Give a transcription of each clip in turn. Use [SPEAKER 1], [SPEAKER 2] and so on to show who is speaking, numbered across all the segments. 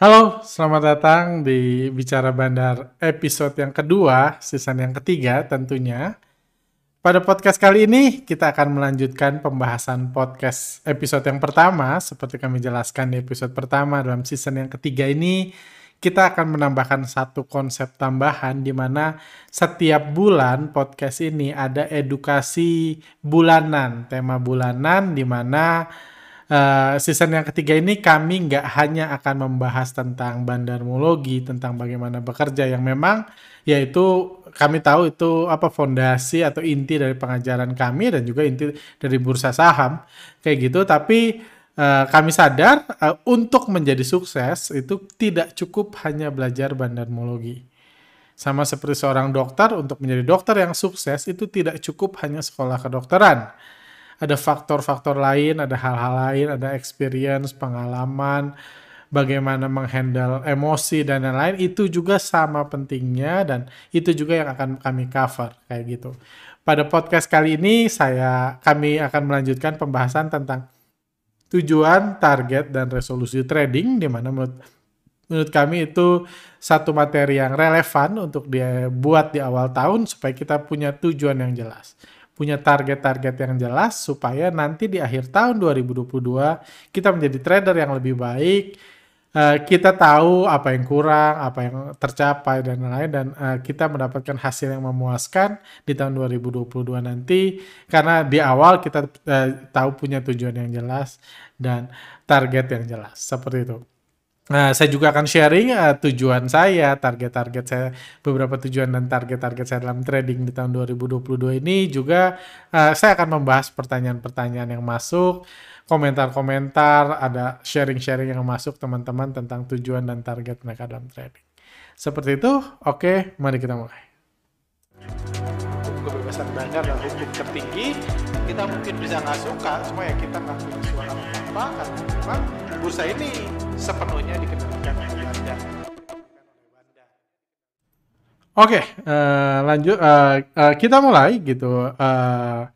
[SPEAKER 1] Halo, selamat datang di Bicara Bandar episode yang kedua, season yang ketiga tentunya. Pada podcast kali ini, kita akan melanjutkan pembahasan podcast episode yang pertama. Seperti kami jelaskan di episode pertama dalam season yang ketiga ini, kita akan menambahkan satu konsep tambahan di mana setiap bulan podcast ini ada edukasi bulanan, tema bulanan di mana uh, season yang ketiga ini kami nggak hanya akan membahas tentang bandarmologi, tentang bagaimana bekerja yang memang yaitu kami tahu itu apa fondasi atau inti dari pengajaran kami dan juga inti dari bursa saham kayak gitu. Tapi uh, kami sadar uh, untuk menjadi sukses itu tidak cukup hanya belajar bandarmologi. Sama seperti seorang dokter untuk menjadi dokter yang sukses itu tidak cukup hanya sekolah kedokteran ada faktor-faktor lain, ada hal-hal lain, ada experience, pengalaman, bagaimana menghandle emosi dan lain-lain itu juga sama pentingnya dan itu juga yang akan kami cover kayak gitu. Pada podcast kali ini saya kami akan melanjutkan pembahasan tentang tujuan, target dan resolusi trading di mana menurut menurut kami itu satu materi yang relevan untuk dia buat di awal tahun supaya kita punya tujuan yang jelas punya target-target yang jelas supaya nanti di akhir tahun 2022 kita menjadi trader yang lebih baik. Uh, kita tahu apa yang kurang, apa yang tercapai dan lain-lain dan uh, kita mendapatkan hasil yang memuaskan di tahun 2022 nanti karena di awal kita uh, tahu punya tujuan yang jelas dan target yang jelas seperti itu. Nah, saya juga akan sharing uh, tujuan saya, target-target saya, beberapa tujuan dan target-target saya dalam trading di tahun 2022 ini juga uh, saya akan membahas pertanyaan-pertanyaan yang masuk, komentar-komentar, ada sharing-sharing yang masuk teman-teman tentang tujuan dan target mereka dalam trading. Seperti itu, oke, mari kita mulai. Kebebasan belajar dan hukum tertinggi, kita mungkin bisa nggak suka, semua ya kita nggak punya suara apa-apa, karena memang bursa ini sepenuhnya dikendalikan oleh Belanda. Oke, uh, lanjut. Uh, uh, kita mulai gitu. Uh,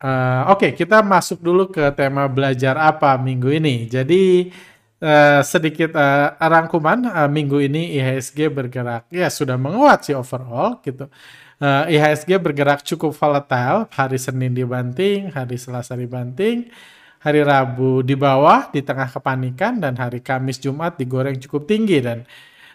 [SPEAKER 1] uh, Oke, okay, kita masuk dulu ke tema belajar apa minggu ini. Jadi uh, sedikit uh, rangkuman uh, minggu ini IHSG bergerak ya sudah menguat sih overall gitu. Uh, IHSG bergerak cukup volatile hari Senin dibanting, hari Selasa dibanting hari Rabu di bawah di tengah kepanikan dan hari Kamis Jumat digoreng cukup tinggi. Dan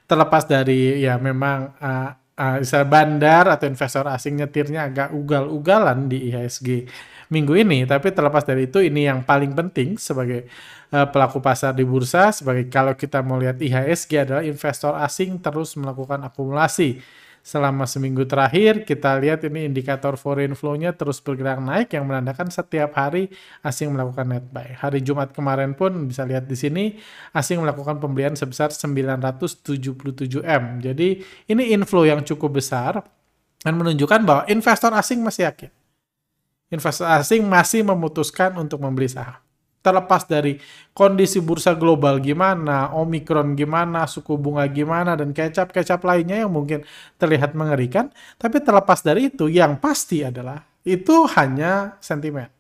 [SPEAKER 1] terlepas dari ya memang uh, uh, bandar atau investor asing nyetirnya agak ugal-ugalan di IHSG minggu ini tapi terlepas dari itu ini yang paling penting sebagai uh, pelaku pasar di bursa. Sebagai kalau kita mau lihat IHSG adalah investor asing terus melakukan akumulasi selama seminggu terakhir kita lihat ini indikator foreign flow-nya terus bergerak naik yang menandakan setiap hari asing melakukan net buy. Hari Jumat kemarin pun bisa lihat di sini asing melakukan pembelian sebesar 977 M. Jadi ini inflow yang cukup besar dan menunjukkan bahwa investor asing masih yakin. Investor asing masih memutuskan untuk membeli saham terlepas dari kondisi bursa global gimana, omikron gimana, suku bunga gimana, dan kecap-kecap lainnya yang mungkin terlihat mengerikan, tapi terlepas dari itu, yang pasti adalah itu hanya sentimen.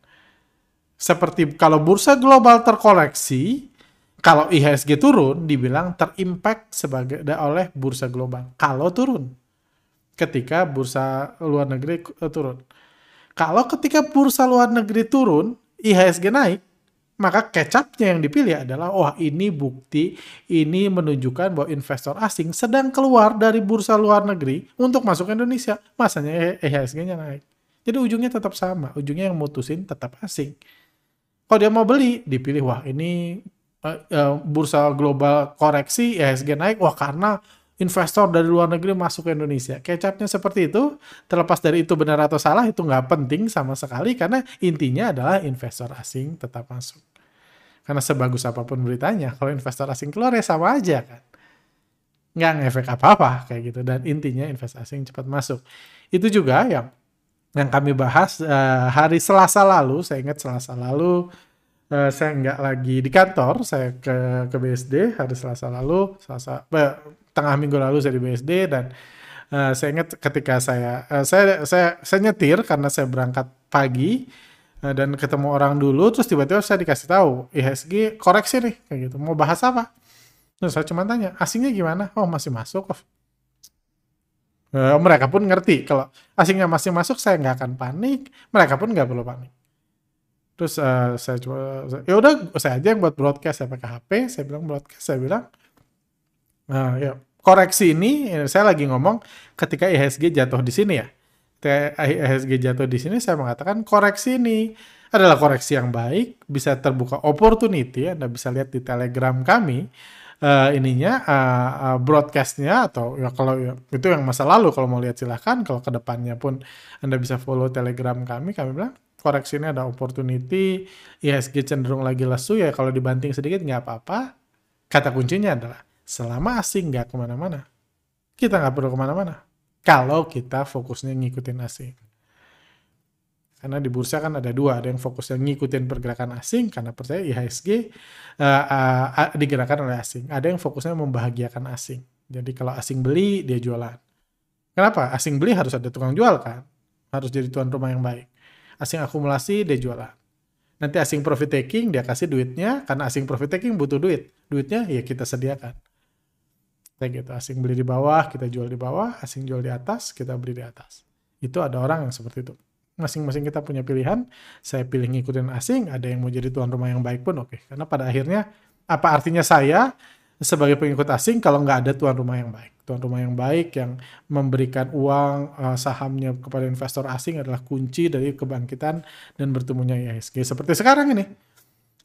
[SPEAKER 1] Seperti kalau bursa global terkoleksi, kalau IHSG turun, dibilang terimpact sebagai oleh bursa global. Kalau turun, ketika bursa luar negeri eh, turun. Kalau ketika bursa luar negeri turun, IHSG naik, maka kecapnya yang dipilih adalah wah ini bukti ini menunjukkan bahwa investor asing sedang keluar dari bursa luar negeri untuk masuk ke Indonesia masanya EHSG-nya naik jadi ujungnya tetap sama ujungnya yang mutusin tetap asing kalau dia mau beli dipilih wah ini uh, uh, bursa global koreksi EHSG naik wah karena investor dari luar negeri masuk ke Indonesia. Kecapnya seperti itu, terlepas dari itu benar atau salah, itu nggak penting sama sekali karena intinya adalah investor asing tetap masuk. Karena sebagus apa pun beritanya, kalau investor asing keluar ya sama aja kan. Nggak ngefek apa-apa kayak gitu. Dan intinya investor asing cepat masuk. Itu juga yang yang kami bahas uh, hari Selasa lalu, saya ingat Selasa lalu uh, saya nggak lagi di kantor, saya ke ke BSD hari Selasa lalu, Selasa uh, tengah minggu lalu saya di BSD dan uh, saya ingat ketika saya uh, saya saya saya nyetir karena saya berangkat pagi Nah, dan ketemu orang dulu terus tiba-tiba saya dikasih tahu IHSG koreksi nih kayak gitu mau bahas apa Terus saya cuma tanya, asingnya gimana? Oh masih masuk. Oh. Mereka pun ngerti kalau asingnya masih masuk saya nggak akan panik, mereka pun nggak perlu panik. Terus uh, saya coba, ya udah saya aja yang buat broadcast saya pakai HP, saya bilang broadcast, saya bilang, uh, ya koreksi ini saya lagi ngomong ketika IHSG jatuh di sini ya, IHSG jatuh di sini saya mengatakan koreksi ini adalah koreksi yang baik, bisa terbuka opportunity, Anda bisa lihat di Telegram kami uh, ininya uh, uh, broadcastnya atau ya kalau ya, itu yang masa lalu kalau mau lihat silahkan kalau ke depannya pun anda bisa follow telegram kami kami bilang koreksi ini ada opportunity IHSG cenderung lagi lesu ya kalau dibanting sedikit nggak apa-apa. Kata kuncinya adalah selama asing nggak ke mana-mana. Kita nggak perlu ke mana-mana kalau kita fokusnya ngikutin asing karena di bursa kan ada dua, ada yang fokusnya ngikutin pergerakan asing karena percaya IHSG uh, uh, digerakkan oleh asing. Ada yang fokusnya membahagiakan asing. Jadi kalau asing beli, dia jualan. Kenapa? Asing beli harus ada tukang jual kan? Harus jadi tuan rumah yang baik. Asing akumulasi, dia jualan. Nanti asing profit taking, dia kasih duitnya, karena asing profit taking butuh duit. Duitnya ya kita sediakan. Kayak gitu, asing beli di bawah, kita jual di bawah, asing jual di atas, kita beli di atas. Itu ada orang yang seperti itu masing-masing kita punya pilihan. Saya pilih ngikutin asing, ada yang mau jadi tuan rumah yang baik pun oke. Okay. Karena pada akhirnya apa artinya saya sebagai pengikut asing kalau nggak ada tuan rumah yang baik. Tuan rumah yang baik yang memberikan uang uh, sahamnya kepada investor asing adalah kunci dari kebangkitan dan bertemunya IHSG. Seperti sekarang ini.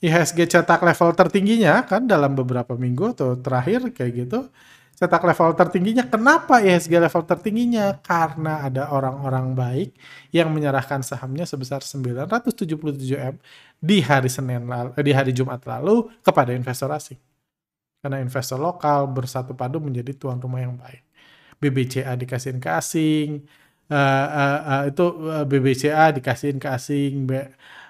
[SPEAKER 1] IHSG cetak level tertingginya kan dalam beberapa minggu atau terakhir kayak gitu cetak level tertingginya. Kenapa IHSG level tertingginya? Karena ada orang-orang baik yang menyerahkan sahamnya sebesar 977 M di hari Senin lalu, eh, di hari Jumat lalu kepada investor asing. Karena investor lokal bersatu padu menjadi tuan rumah yang baik. BBCA dikasihin ke asing, uh, uh, uh, itu BBCA dikasihin ke asing, B,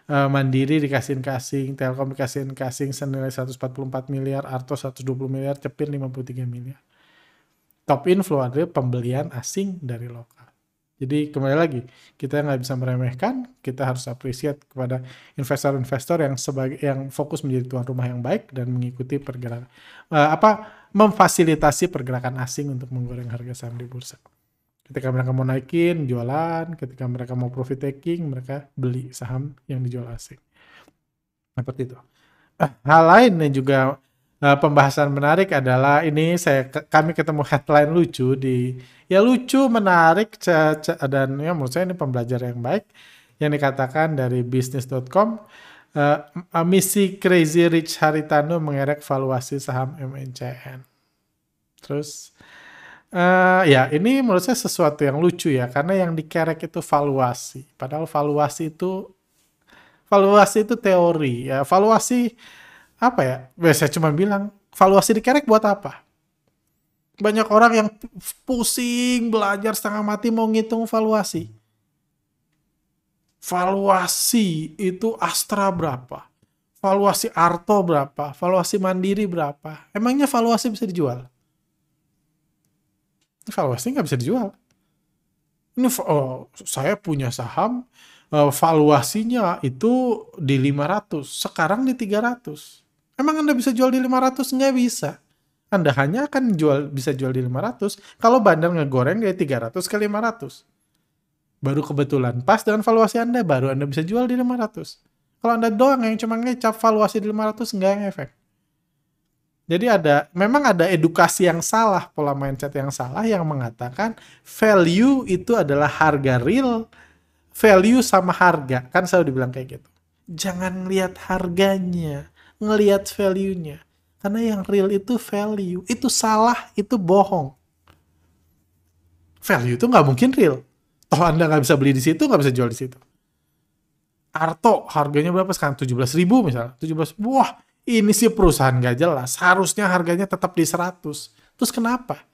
[SPEAKER 1] uh, Mandiri dikasihin ke asing, Telkom dikasihin ke asing senilai 144 miliar, Arto 120 miliar, Cepin 53 miliar top inflow adalah pembelian asing dari lokal. Jadi kembali lagi, kita nggak bisa meremehkan, kita harus appreciate kepada investor-investor yang sebagai yang fokus menjadi tuan rumah yang baik dan mengikuti pergerakan uh, apa memfasilitasi pergerakan asing untuk menggoreng harga saham di bursa. Ketika mereka mau naikin, jualan. Ketika mereka mau profit taking, mereka beli saham yang dijual asing. Seperti itu. Uh, hal lain yang juga uh, pembahasan menarik adalah ini saya kami ketemu headline lucu di ya lucu menarik dan ya menurut saya ini pembelajaran yang baik yang dikatakan dari bisnis.com uh, eh, misi Crazy Rich Haritano mengerek valuasi saham MNCN. Terus uh, ya ini menurut saya sesuatu yang lucu ya karena yang dikerek itu valuasi. Padahal valuasi itu valuasi itu teori ya. Valuasi apa ya? Saya cuma bilang, valuasi dikerek buat apa? Banyak orang yang pusing belajar setengah mati mau ngitung valuasi. Valuasi itu Astra berapa? Valuasi Arto berapa? Valuasi Mandiri berapa? Emangnya valuasi bisa dijual? Valuasi nggak bisa dijual. Ini oh, saya punya saham, eh, valuasinya itu di 500, sekarang di 300 Emang Anda bisa jual di 500? Nggak bisa. Anda hanya akan jual bisa jual di 500 kalau bandar ngegoreng dari 300 ke 500. Baru kebetulan pas dengan valuasi Anda, baru Anda bisa jual di 500. Kalau Anda doang yang cuma ngecap valuasi di 500, nggak yang efek. Jadi ada, memang ada edukasi yang salah, pola mindset yang salah yang mengatakan value itu adalah harga real, value sama harga. Kan selalu dibilang kayak gitu. Jangan lihat harganya, ngelihat value-nya. Karena yang real itu value. Itu salah, itu bohong. Value itu nggak mungkin real. Toh Anda nggak bisa beli di situ, nggak bisa jual di situ. Arto harganya berapa sekarang? 17 ribu misalnya. 17, wah ini sih perusahaan nggak jelas. Harusnya harganya tetap di 100. Terus kenapa?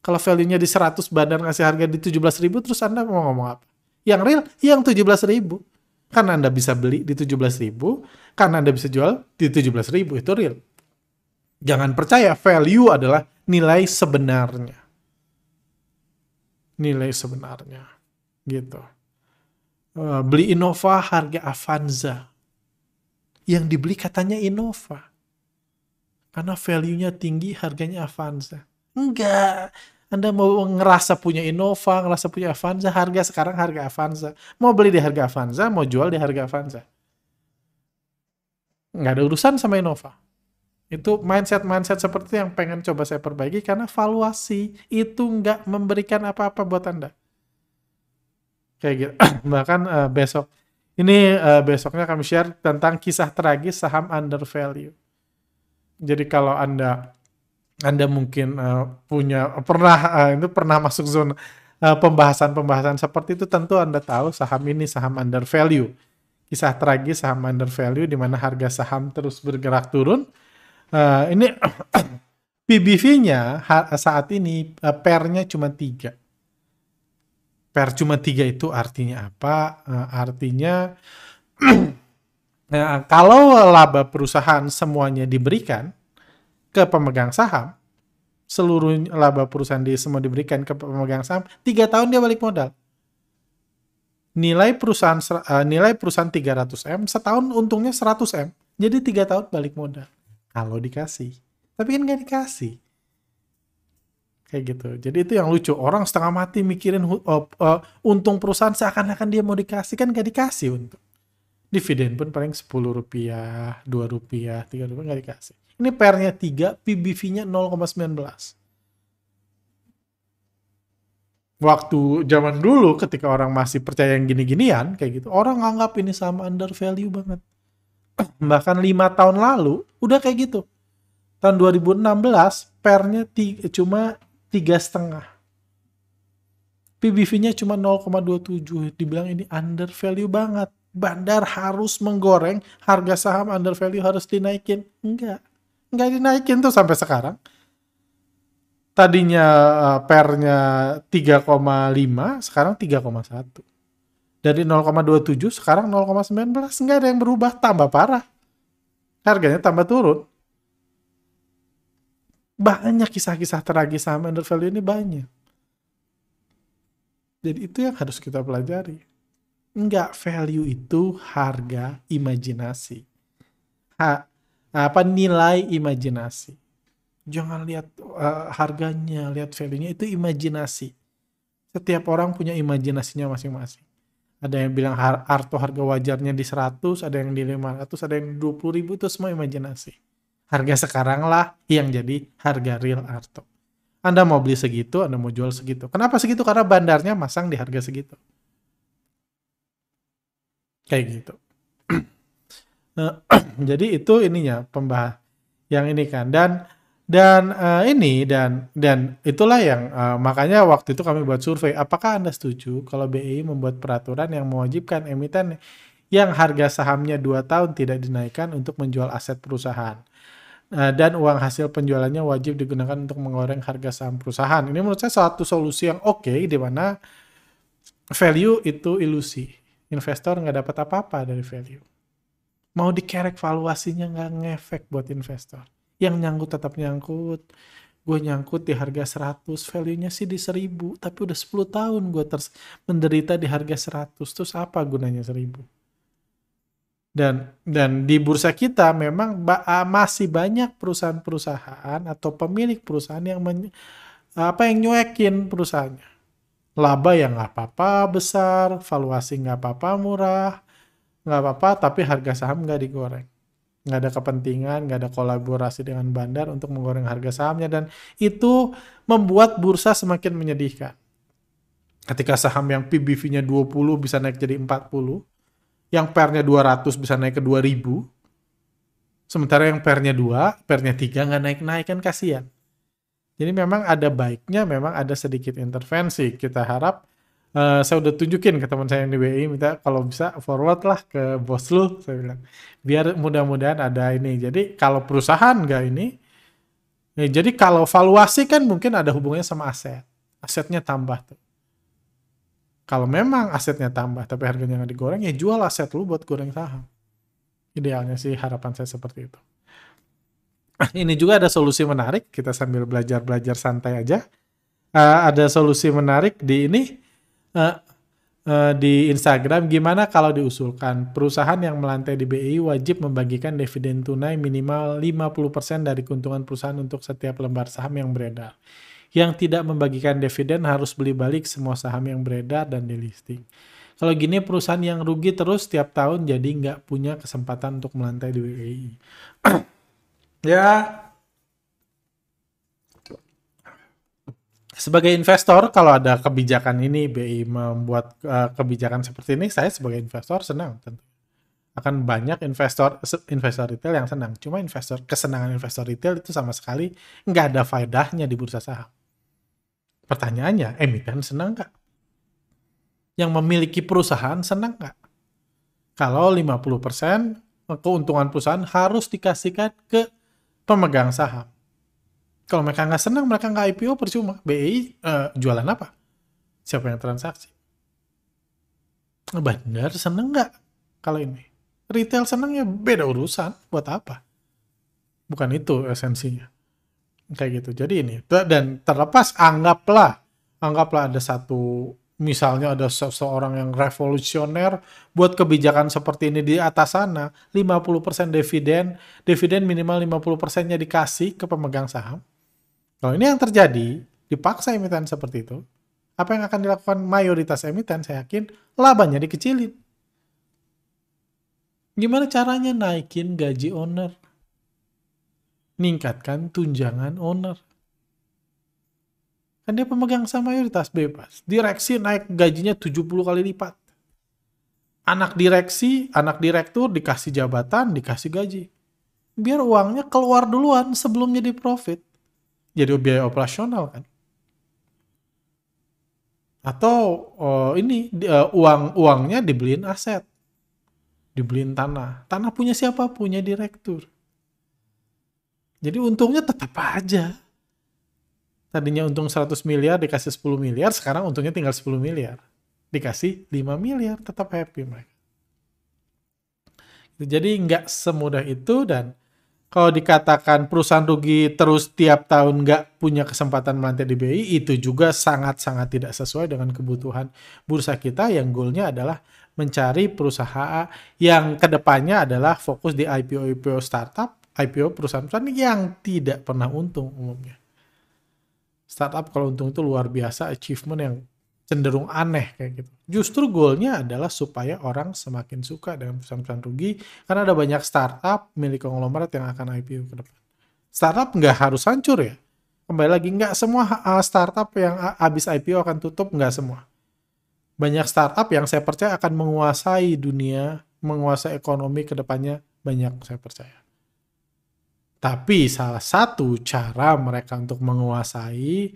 [SPEAKER 1] Kalau value-nya di 100, bandar ngasih harga di 17 ribu, terus Anda mau ngomong apa? Yang real, yang 17 ribu. Karena Anda bisa beli di 17.000, karena Anda bisa jual di 17.000, itu real. Jangan percaya value adalah nilai sebenarnya. Nilai sebenarnya. Gitu. Uh, beli Innova harga Avanza. Yang dibeli katanya Innova. Karena value-nya tinggi, harganya Avanza. Enggak. Anda mau ngerasa punya Innova, ngerasa punya Avanza, harga sekarang harga Avanza. Mau beli di harga Avanza, mau jual di harga Avanza. Nggak ada urusan sama Innova. Itu mindset-mindset seperti yang pengen coba saya perbaiki karena valuasi itu nggak memberikan apa-apa buat Anda. Kayak gitu. Bahkan uh, besok, ini uh, besoknya kami share tentang kisah tragis saham under value. Jadi kalau Anda anda mungkin uh, punya pernah uh, itu pernah masuk zona pembahasan-pembahasan uh, seperti itu tentu Anda tahu saham ini saham under value. Kisah tragis saham under value di mana harga saham terus bergerak turun. Uh, ini PBV-nya saat ini uh, pernya cuma tiga. Per cuma tiga itu artinya apa? Uh, artinya nah, kalau laba perusahaan semuanya diberikan, ke pemegang saham, seluruh laba perusahaan di semua diberikan ke pemegang saham, tiga tahun dia balik modal. Nilai perusahaan uh, nilai perusahaan 300 m, setahun untungnya 100 m, jadi tiga tahun balik modal. Kalau dikasih, tapi kan nggak dikasih. Kayak gitu. Jadi itu yang lucu. Orang setengah mati mikirin uh, uh, untung perusahaan seakan-akan dia mau dikasih kan nggak dikasih untuk. Dividen pun paling 10 rupiah, 2 rupiah, 3 rupiah nggak dikasih. Ini PR-nya 3, PBV-nya 0,19. Waktu zaman dulu ketika orang masih percaya yang gini-ginian, kayak gitu, orang anggap ini sama under value banget. Bahkan lima tahun lalu, udah kayak gitu. Tahun 2016, PR-nya cuma tiga setengah. PBV-nya cuma 0,27. Dibilang ini under value banget. Bandar harus menggoreng, harga saham under value harus dinaikin. Enggak nggak dinaikin tuh sampai sekarang. Tadinya uh, pernya 3,5, sekarang 3,1. Dari 0,27 sekarang 0,19, nggak ada yang berubah, tambah parah. Harganya tambah turun. Banyak kisah-kisah tragis under value ini banyak. Jadi itu yang harus kita pelajari. Enggak, value itu harga imajinasi. Ha, apa nilai imajinasi. Jangan lihat uh, harganya, lihat value-nya itu imajinasi. Setiap orang punya imajinasinya masing-masing. Ada yang bilang har arto harga wajarnya di 100, ada yang di 500, ada yang di 20 ribu, itu semua imajinasi. Harga sekarang lah yang jadi harga real arto. Anda mau beli segitu, Anda mau jual segitu. Kenapa segitu? Karena bandarnya masang di harga segitu. Kayak gitu. Eh, jadi itu ininya pembahas yang ini kan dan dan uh, ini dan dan itulah yang uh, makanya waktu itu kami buat survei apakah anda setuju kalau BI membuat peraturan yang mewajibkan emiten yang harga sahamnya dua tahun tidak dinaikkan untuk menjual aset perusahaan? Uh, dan uang hasil penjualannya wajib digunakan untuk menggoreng harga saham perusahaan. Ini menurut saya satu solusi yang oke di mana value itu ilusi. Investor nggak dapat apa-apa dari value. Mau dikerek valuasinya nggak ngefek buat investor. Yang nyangkut tetap nyangkut. Gue nyangkut di harga 100, value-nya sih di 1000, tapi udah 10 tahun gue terus menderita di harga 100. Terus apa gunanya 1000? Dan dan di bursa kita memang masih banyak perusahaan-perusahaan atau pemilik perusahaan yang men, apa yang nyuekin perusahaannya. Laba yang nggak apa-apa besar, valuasi nggak apa-apa murah, nggak apa-apa tapi harga saham nggak digoreng nggak ada kepentingan nggak ada kolaborasi dengan bandar untuk menggoreng harga sahamnya. Dan itu membuat bursa semakin menyedihkan. Ketika saham yang PBV-nya 20 bisa naik jadi 40 yang pernya 200 bisa naik ke 2000 sementara yang pernya 2 pernya 3 nggak naik-naik kan kasihan. Jadi memang ada baiknya memang ada sedikit intervensi. Kita harap uh, saya udah tunjukin ke teman saya yang di BI minta kalau bisa forward lah ke bos lu saya bilang. Biar mudah-mudahan ada ini. Jadi kalau perusahaan nggak ini ya, jadi kalau valuasi kan mungkin ada hubungannya sama aset. Asetnya tambah tuh. Kalau memang asetnya tambah tapi harganya nggak digoreng ya jual aset lu buat goreng saham. Idealnya sih harapan saya seperti itu. Ini juga ada solusi menarik. Kita sambil belajar belajar santai aja. Uh, ada solusi menarik di ini uh, uh, di Instagram, gimana kalau diusulkan perusahaan yang melantai di BI wajib membagikan dividen tunai minimal 50% dari keuntungan perusahaan untuk setiap lembar saham yang beredar. Yang tidak membagikan dividen harus beli balik semua saham yang beredar dan di listing. Kalau gini perusahaan yang rugi terus tiap tahun jadi nggak punya kesempatan untuk melantai di BI. ya, sebagai investor kalau ada kebijakan ini BI membuat uh, kebijakan seperti ini, saya sebagai investor senang tentu. Akan banyak investor investor retail yang senang. Cuma investor kesenangan investor retail itu sama sekali nggak ada faedahnya di bursa saham. Pertanyaannya, emiten senang nggak? yang memiliki perusahaan senang nggak? Kalau 50% keuntungan perusahaan harus dikasihkan ke pemegang saham. Kalau mereka nggak senang, mereka nggak IPO percuma. BI uh, eh, jualan apa? Siapa yang transaksi? Benar, seneng nggak kalau ini? Retail seneng ya beda urusan. Buat apa? Bukan itu esensinya. Kayak gitu. Jadi ini. Dan terlepas anggaplah, anggaplah ada satu misalnya ada seseorang yang revolusioner buat kebijakan seperti ini di atas sana, 50% dividen, dividen minimal 50%-nya dikasih ke pemegang saham. Kalau ini yang terjadi, dipaksa emiten seperti itu, apa yang akan dilakukan mayoritas emiten, saya yakin labanya dikecilin. Gimana caranya naikin gaji owner? Ningkatkan tunjangan owner. Kan dia pemegang saham mayoritas bebas. Direksi naik gajinya 70 kali lipat. Anak direksi, anak direktur dikasih jabatan, dikasih gaji. Biar uangnya keluar duluan sebelum jadi profit. Jadi biaya operasional kan. Atau oh, ini uh, uang uangnya dibeliin aset. Dibeliin tanah. Tanah punya siapa? Punya direktur. Jadi untungnya tetap aja tadinya untung 100 miliar dikasih 10 miliar, sekarang untungnya tinggal 10 miliar. Dikasih 5 miliar, tetap happy mereka. Jadi nggak semudah itu dan kalau dikatakan perusahaan rugi terus tiap tahun nggak punya kesempatan melantai di BI, itu juga sangat-sangat tidak sesuai dengan kebutuhan bursa kita yang goalnya adalah mencari perusahaan yang ke depannya adalah fokus di IPO-IPO startup, IPO perusahaan-perusahaan yang tidak pernah untung umumnya. Startup kalau untung itu luar biasa achievement yang cenderung aneh kayak gitu. Justru goalnya adalah supaya orang semakin suka dengan perusahaan-perusahaan rugi karena ada banyak startup milik konglomerat yang akan IPO ke depan. Startup nggak harus hancur ya. Kembali lagi nggak semua startup yang habis IPO akan tutup nggak semua. Banyak startup yang saya percaya akan menguasai dunia, menguasai ekonomi ke depannya banyak saya percaya. Tapi salah satu cara mereka untuk menguasai,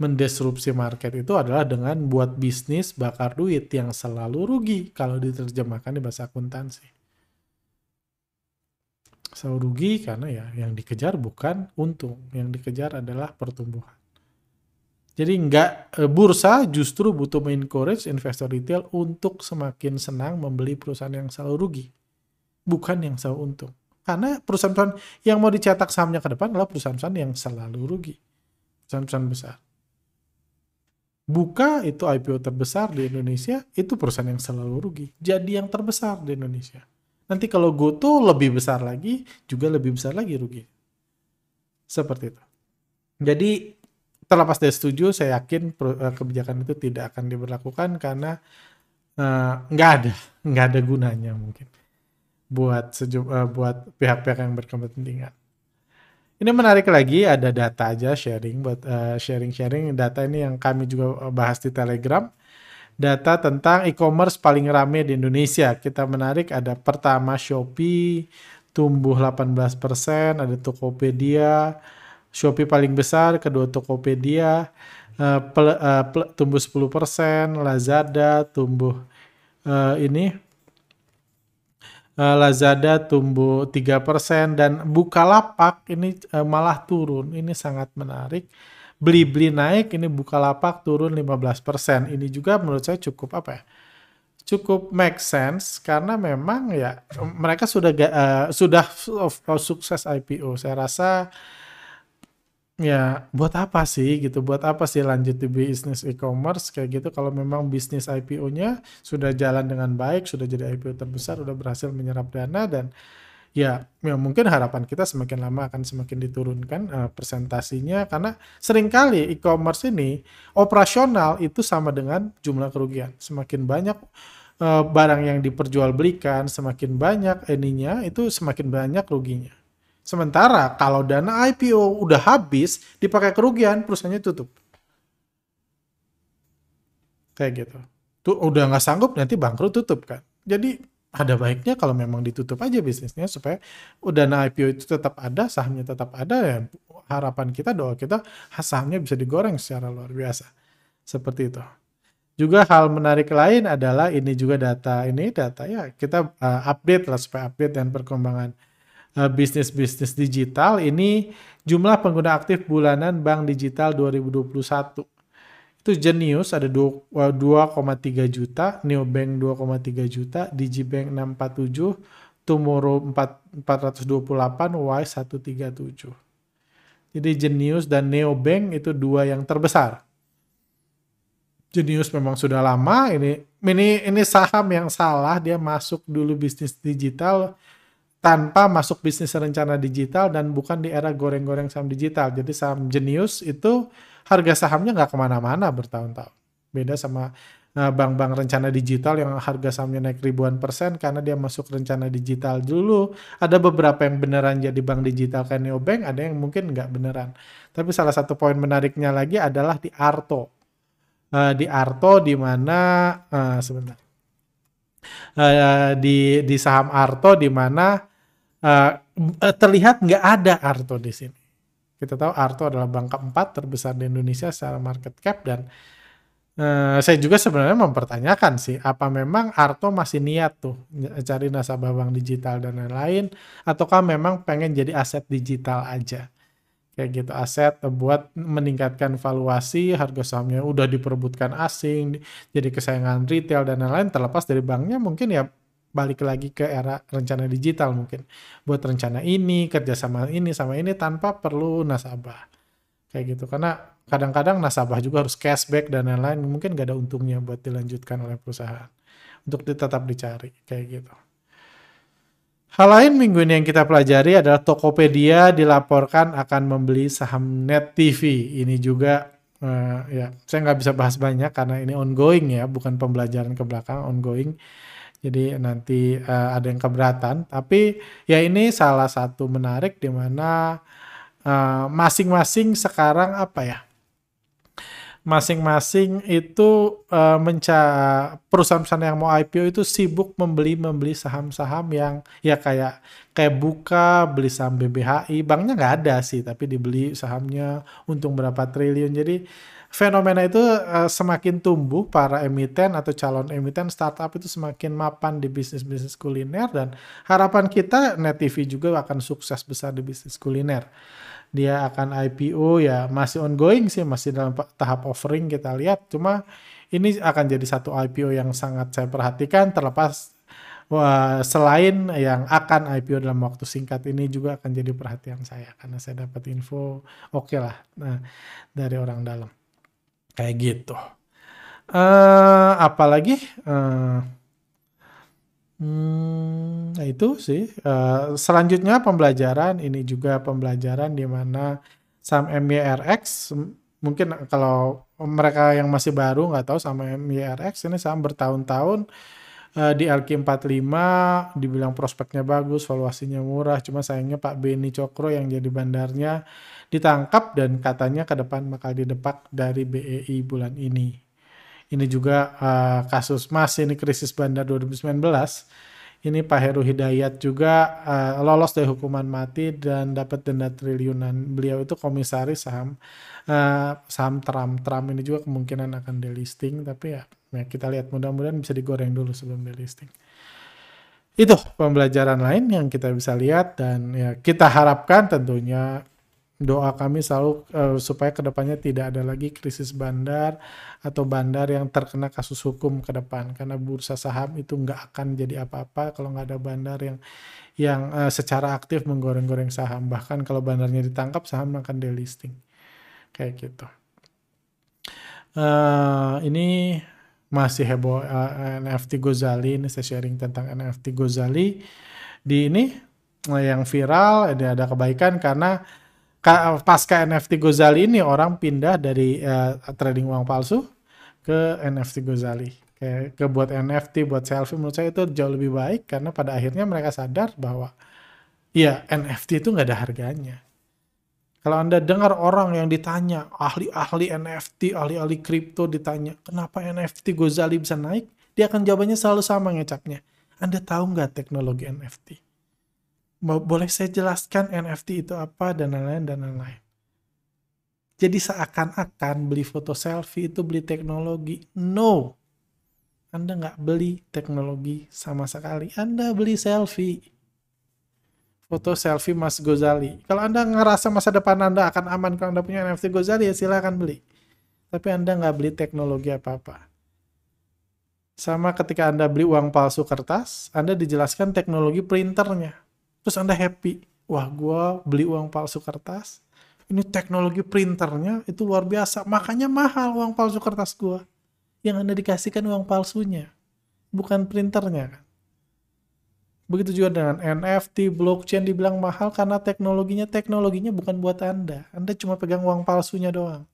[SPEAKER 1] mendisrupsi market itu adalah dengan buat bisnis bakar duit yang selalu rugi kalau diterjemahkan di bahasa akuntansi. Selalu rugi karena ya yang dikejar bukan untung, yang dikejar adalah pertumbuhan. Jadi nggak e, bursa justru butuh encourage investor retail untuk semakin senang membeli perusahaan yang selalu rugi, bukan yang selalu untung. Karena perusahaan-perusahaan yang mau dicetak sahamnya ke depan adalah perusahaan-perusahaan yang selalu rugi. Perusahaan-perusahaan besar. Buka itu IPO terbesar di Indonesia, itu perusahaan yang selalu rugi. Jadi yang terbesar di Indonesia. Nanti kalau GoTo lebih besar lagi, juga lebih besar lagi rugi. Seperti itu. Jadi terlepas dari setuju, saya yakin eh, kebijakan itu tidak akan diberlakukan karena eh, nggak uh, ada, nggak ada gunanya mungkin buat sejuk uh, buat pihak-pihak yang berkepentingan. Ini menarik lagi ada data aja sharing buat uh, sharing-sharing data ini yang kami juga bahas di Telegram. Data tentang e-commerce paling rame di Indonesia. Kita menarik ada pertama Shopee tumbuh 18%, ada Tokopedia, Shopee paling besar, kedua Tokopedia uh, ple, uh, ple, tumbuh 10%, Lazada tumbuh uh, ini Lazada tumbuh 3% dan Bukalapak ini uh, malah turun. Ini sangat menarik. Beli-beli naik, ini Bukalapak turun 15%. Ini juga menurut saya cukup apa ya? Cukup make sense karena memang ya mereka sudah uh, sudah sukses IPO. Saya rasa ya buat apa sih gitu? Buat apa sih lanjut di bisnis e-commerce? Kayak gitu kalau memang bisnis IPO-nya sudah jalan dengan baik sudah jadi IPO terbesar sudah berhasil menyerap dana dan ya, ya mungkin harapan kita semakin lama akan semakin diturunkan uh, presentasinya karena sering kali e-commerce ini operasional itu sama dengan jumlah kerugian. Semakin banyak uh, barang yang diperjualbelikan semakin banyak ininya itu semakin banyak ruginya Sementara kalau dana IPO udah habis, dipakai kerugian, perusahaannya tutup. Kayak gitu. Tuh udah nggak sanggup nanti bangkrut tutup kan. Jadi ada baiknya kalau memang ditutup aja bisnisnya supaya dana IPO itu tetap ada, sahamnya tetap ada ya harapan kita doa kita sahamnya bisa digoreng secara luar biasa. Seperti itu. Juga hal menarik lain adalah ini juga data ini data ya kita uh, update lah supaya update dan perkembangan bisnis-bisnis digital ini jumlah pengguna aktif bulanan bank digital 2021 itu Genius ada 2,3 eh, juta, Neobank 2,3 juta, Digibank 647, Tomorrow 428, Y 137. Jadi Genius dan Neobank itu dua yang terbesar. Genius memang sudah lama ini ini ini saham yang salah dia masuk dulu bisnis digital tanpa masuk bisnis rencana digital dan bukan di era goreng-goreng saham digital. Jadi saham jenius itu harga sahamnya nggak ke mana-mana bertahun-tahun. Beda sama eh, bank-bank rencana digital yang harga sahamnya naik ribuan persen karena dia masuk rencana digital dulu. Ada beberapa yang beneran jadi bank digital kayak Neobank, ada yang mungkin nggak beneran. Tapi salah satu poin menariknya lagi adalah di Arto. Uh, di Arto di mana uh, sebentar. Uh, di di saham Arto di mana uh, terlihat nggak ada Arto di sini. Kita tahu Arto adalah bank keempat terbesar di Indonesia secara market cap dan uh, saya juga sebenarnya mempertanyakan sih apa memang Arto masih niat tuh cari nasabah bank digital dan lain-lain ataukah memang pengen jadi aset digital aja kayak gitu aset buat meningkatkan valuasi harga sahamnya udah diperebutkan asing jadi kesayangan retail dan lain-lain terlepas dari banknya mungkin ya balik lagi ke era rencana digital mungkin. Buat rencana ini kerja sama ini sama ini tanpa perlu nasabah. Kayak gitu. Karena kadang-kadang nasabah juga harus cashback dan lain-lain. Mungkin gak ada untungnya buat dilanjutkan oleh perusahaan. Untuk tetap dicari. Kayak gitu. Hal lain minggu ini yang kita pelajari adalah Tokopedia dilaporkan akan membeli saham Net TV. Ini juga uh, ya saya nggak bisa bahas banyak karena ini ongoing ya, bukan pembelajaran ke belakang ongoing. Jadi nanti uh, ada yang keberatan. Tapi ya ini salah satu menarik di mana uh, masing-masing sekarang apa ya? Masing-masing itu uh, menca perusahaan-perusahaan yang mau IPO itu sibuk membeli membeli saham-saham yang ya kayak kayak buka beli saham BBHI, banknya nggak ada sih, tapi dibeli sahamnya untung berapa triliun. Jadi fenomena itu uh, semakin tumbuh para emiten atau calon emiten startup itu semakin mapan di bisnis-bisnis kuliner dan harapan kita Net TV juga akan sukses besar di bisnis kuliner. Dia akan IPO ya masih ongoing sih masih dalam tahap offering kita lihat cuma ini akan jadi satu IPO yang sangat saya perhatikan terlepas Wah, selain yang akan IPO dalam waktu singkat ini juga akan jadi perhatian saya karena saya dapat info oke okay lah nah, dari orang dalam. Kayak gitu. Uh, apalagi uh, hmm, nah itu sih. Uh, selanjutnya pembelajaran ini juga pembelajaran di mana saham MYRX mungkin kalau mereka yang masih baru nggak tahu sama MYRX ini saham bertahun-tahun di LQ45 dibilang prospeknya bagus, valuasinya murah, cuma sayangnya Pak Beni Cokro yang jadi bandarnya ditangkap dan katanya ke depan bakal didepak dari BEI bulan ini. Ini juga uh, kasus Mas ini krisis bandar 2019. Ini Pak Heru Hidayat juga uh, lolos dari hukuman mati dan dapat denda triliunan. Beliau itu komisaris saham uh, saham Trump. Trump ini juga kemungkinan akan delisting tapi ya, ya kita lihat mudah-mudahan bisa digoreng dulu sebelum delisting itu pembelajaran lain yang kita bisa lihat dan ya kita harapkan tentunya doa kami selalu uh, supaya ke depannya tidak ada lagi krisis bandar atau bandar yang terkena kasus hukum ke depan. Karena bursa saham itu nggak akan jadi apa-apa kalau nggak ada bandar yang yang uh, secara aktif menggoreng-goreng saham. Bahkan kalau bandarnya ditangkap saham akan delisting. Kayak gitu. Uh, ini masih heboh uh, NFT Gozali ini saya sharing tentang NFT Gozali di ini yang viral ada ada kebaikan karena pasca NFT Gozali ini orang pindah dari uh, trading uang palsu ke NFT Gozali kayak ke buat NFT buat selfie menurut saya itu jauh lebih baik karena pada akhirnya mereka sadar bahwa ya NFT itu nggak ada harganya kalau Anda dengar orang yang ditanya, ahli-ahli NFT, ahli-ahli kripto ditanya, kenapa NFT Gozali bisa naik? Dia akan jawabannya selalu sama ngecapnya. Anda tahu nggak teknologi NFT? Boleh saya jelaskan NFT itu apa dan lain-lain dan lain-lain. Jadi seakan-akan beli foto selfie itu beli teknologi. No. Anda nggak beli teknologi sama sekali. Anda beli selfie foto selfie Mas Gozali. Kalau Anda ngerasa masa depan Anda akan aman kalau Anda punya NFT Gozali ya silahkan beli. Tapi Anda nggak beli teknologi apa-apa. Sama ketika Anda beli uang palsu kertas, Anda dijelaskan teknologi printernya. Terus Anda happy. Wah, gue beli uang palsu kertas. Ini teknologi printernya itu luar biasa. Makanya mahal uang palsu kertas gue. Yang Anda dikasihkan uang palsunya. Bukan printernya kan. Begitu juga dengan NFT, blockchain dibilang mahal karena teknologinya teknologinya bukan buat Anda. Anda cuma pegang uang palsunya doang.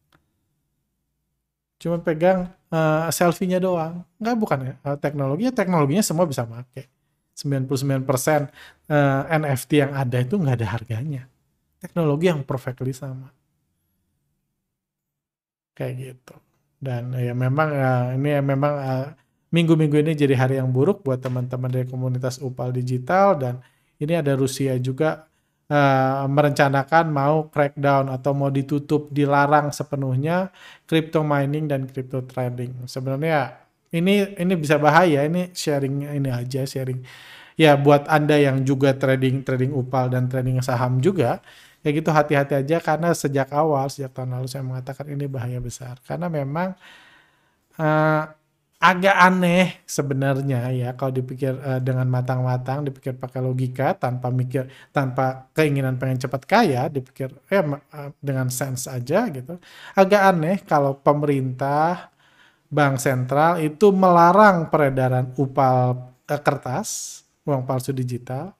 [SPEAKER 1] Cuma pegang uh, selfie-nya doang. Enggak bukan ya. Uh, teknologinya teknologinya semua bisa pakai. 99% uh, NFT yang ada itu nggak ada harganya. Teknologi yang perfectly sama. Kayak gitu. Dan ya memang uh, ini ya memang uh, minggu-minggu ini jadi hari yang buruk buat teman-teman dari komunitas Upal Digital dan ini ada Rusia juga uh, merencanakan mau crackdown atau mau ditutup, dilarang sepenuhnya crypto mining dan crypto trading. Sebenarnya ini ini bisa bahaya, ini sharing ini aja sharing. Ya buat Anda yang juga trading trading Upal dan trading saham juga kayak gitu hati-hati aja karena sejak awal sejak tahun lalu saya mengatakan ini bahaya besar karena memang uh, agak aneh sebenarnya ya kalau dipikir uh, dengan matang-matang, dipikir pakai logika tanpa mikir tanpa keinginan pengen cepat kaya, dipikir ya uh, dengan sense aja gitu. Agak aneh kalau pemerintah bank sentral itu melarang peredaran upal uh, kertas, uang palsu digital,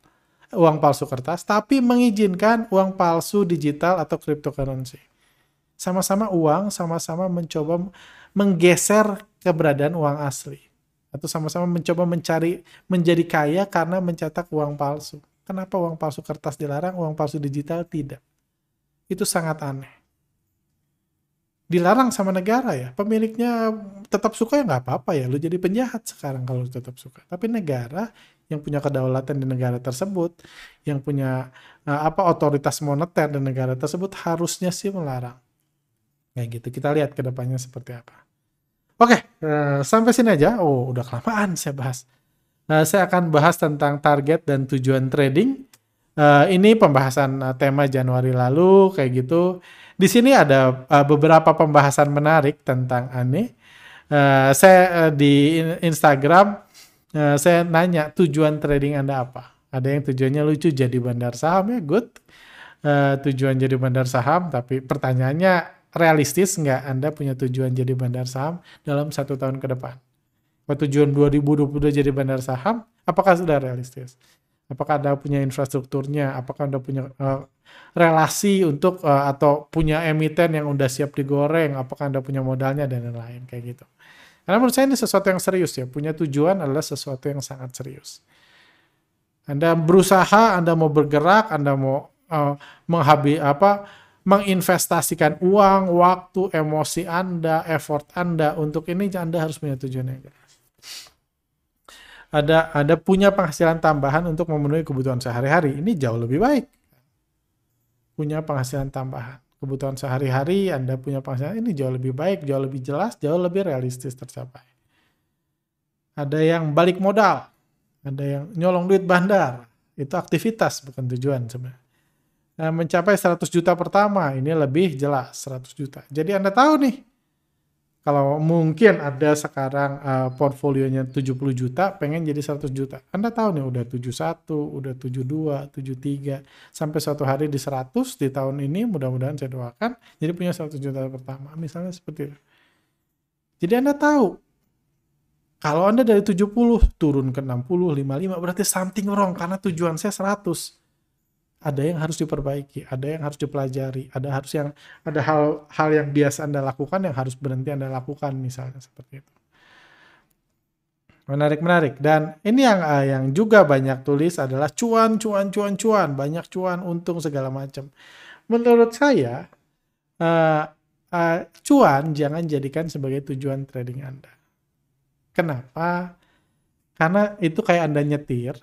[SPEAKER 1] uang palsu kertas, tapi mengizinkan uang palsu digital atau cryptocurrency. Sama-sama uang, sama-sama mencoba menggeser keberadaan uang asli atau sama-sama mencoba mencari menjadi kaya karena mencetak uang palsu. Kenapa uang palsu kertas dilarang, uang palsu digital tidak? Itu sangat aneh. Dilarang sama negara ya, pemiliknya tetap suka ya nggak apa-apa ya, lu jadi penjahat sekarang kalau tetap suka. Tapi negara yang punya kedaulatan di negara tersebut, yang punya uh, apa otoritas moneter di negara tersebut harusnya sih melarang. Kayak gitu. Kita lihat ke depannya seperti apa. Oke, uh, sampai sini aja. Oh, udah kelamaan saya bahas. Uh, saya akan bahas tentang target dan tujuan trading. Uh, ini pembahasan uh, tema Januari lalu, kayak gitu. Di sini ada uh, beberapa pembahasan menarik tentang ANE. Uh, saya uh, di Instagram, uh, saya nanya tujuan trading Anda apa? Ada yang tujuannya lucu jadi bandar saham ya, good. Uh, tujuan jadi bandar saham, tapi pertanyaannya realistis nggak Anda punya tujuan jadi bandar saham dalam satu tahun ke depan? Kalau tujuan 2022 jadi bandar saham, apakah sudah realistis? Apakah Anda punya infrastrukturnya? Apakah Anda punya uh, relasi untuk uh, atau punya emiten yang udah siap digoreng? Apakah Anda punya modalnya dan lain-lain kayak gitu? Karena menurut saya ini sesuatu yang serius ya. Punya tujuan adalah sesuatu yang sangat serius. Anda berusaha, Anda mau bergerak, Anda mau uh, menghabis apa menginvestasikan uang, waktu, emosi Anda, effort Anda untuk ini Anda harus punya tujuan yang jelas. Ada ada punya penghasilan tambahan untuk memenuhi kebutuhan sehari-hari. Ini jauh lebih baik. Punya penghasilan tambahan. Kebutuhan sehari-hari Anda punya penghasilan ini jauh lebih baik, jauh lebih jelas, jauh lebih realistis tercapai. Ada yang balik modal, ada yang nyolong duit bandar. Itu aktivitas bukan tujuan sebenarnya Eh, mencapai 100 juta pertama, ini lebih jelas 100 juta. Jadi Anda tahu nih, Kalau mungkin ada sekarang uh, portfolionya 70 juta, pengen jadi 100 juta. Anda tahu nih udah 71, udah 72, 73, sampai suatu hari di 100 di tahun ini mudah-mudahan saya doakan jadi punya 100 juta pertama. Misalnya seperti itu. Jadi Anda tahu kalau Anda dari 70 turun ke 60, 55 berarti something wrong karena tujuan saya 100 ada yang harus diperbaiki, ada yang harus dipelajari, ada harus yang ada hal hal yang biasa Anda lakukan yang harus berhenti Anda lakukan misalnya seperti itu. Menarik menarik dan ini yang uh, yang juga banyak tulis adalah cuan cuan cuan cuan, banyak cuan untung segala macam. Menurut saya uh, uh, cuan jangan jadikan sebagai tujuan trading Anda. Kenapa? Karena itu kayak Anda nyetir,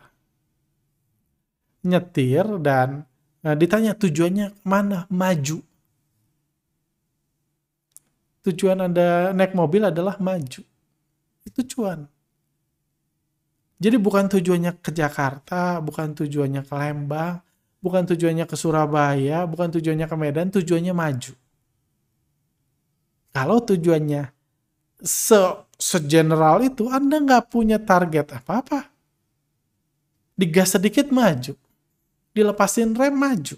[SPEAKER 1] nyetir dan uh, ditanya tujuannya mana maju. Tujuan anda naik mobil adalah maju. Itu cuan. Jadi bukan tujuannya ke Jakarta bukan tujuannya ke Lembang bukan tujuannya ke Surabaya bukan tujuannya ke Medan tujuannya maju. Kalau tujuannya se segeneral itu anda nggak punya target apa-apa. Digas sedikit maju dilepasin rem maju.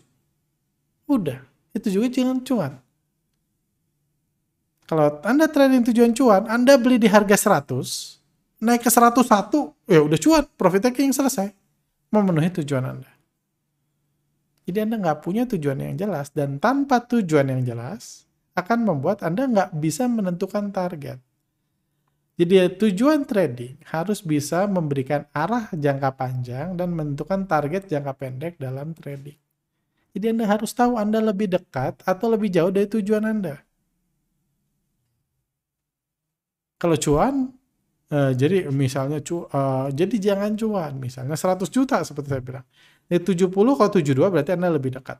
[SPEAKER 1] Udah, itu juga jangan cuan. Kalau Anda trading tujuan cuan, Anda beli di harga 100, naik ke 101, ya udah cuan, profit taking selesai. Memenuhi tujuan Anda. Jadi Anda nggak punya tujuan yang jelas, dan tanpa tujuan yang jelas, akan membuat Anda nggak bisa menentukan target. Jadi tujuan trading harus bisa memberikan arah jangka panjang dan menentukan target jangka pendek dalam trading. Jadi Anda harus tahu Anda lebih dekat atau lebih jauh dari tujuan Anda. Kalau cuan, uh, jadi misalnya cu, uh, jadi jangan cuan, misalnya 100 juta seperti saya bilang. Dari 70 kalau 72 berarti Anda lebih dekat.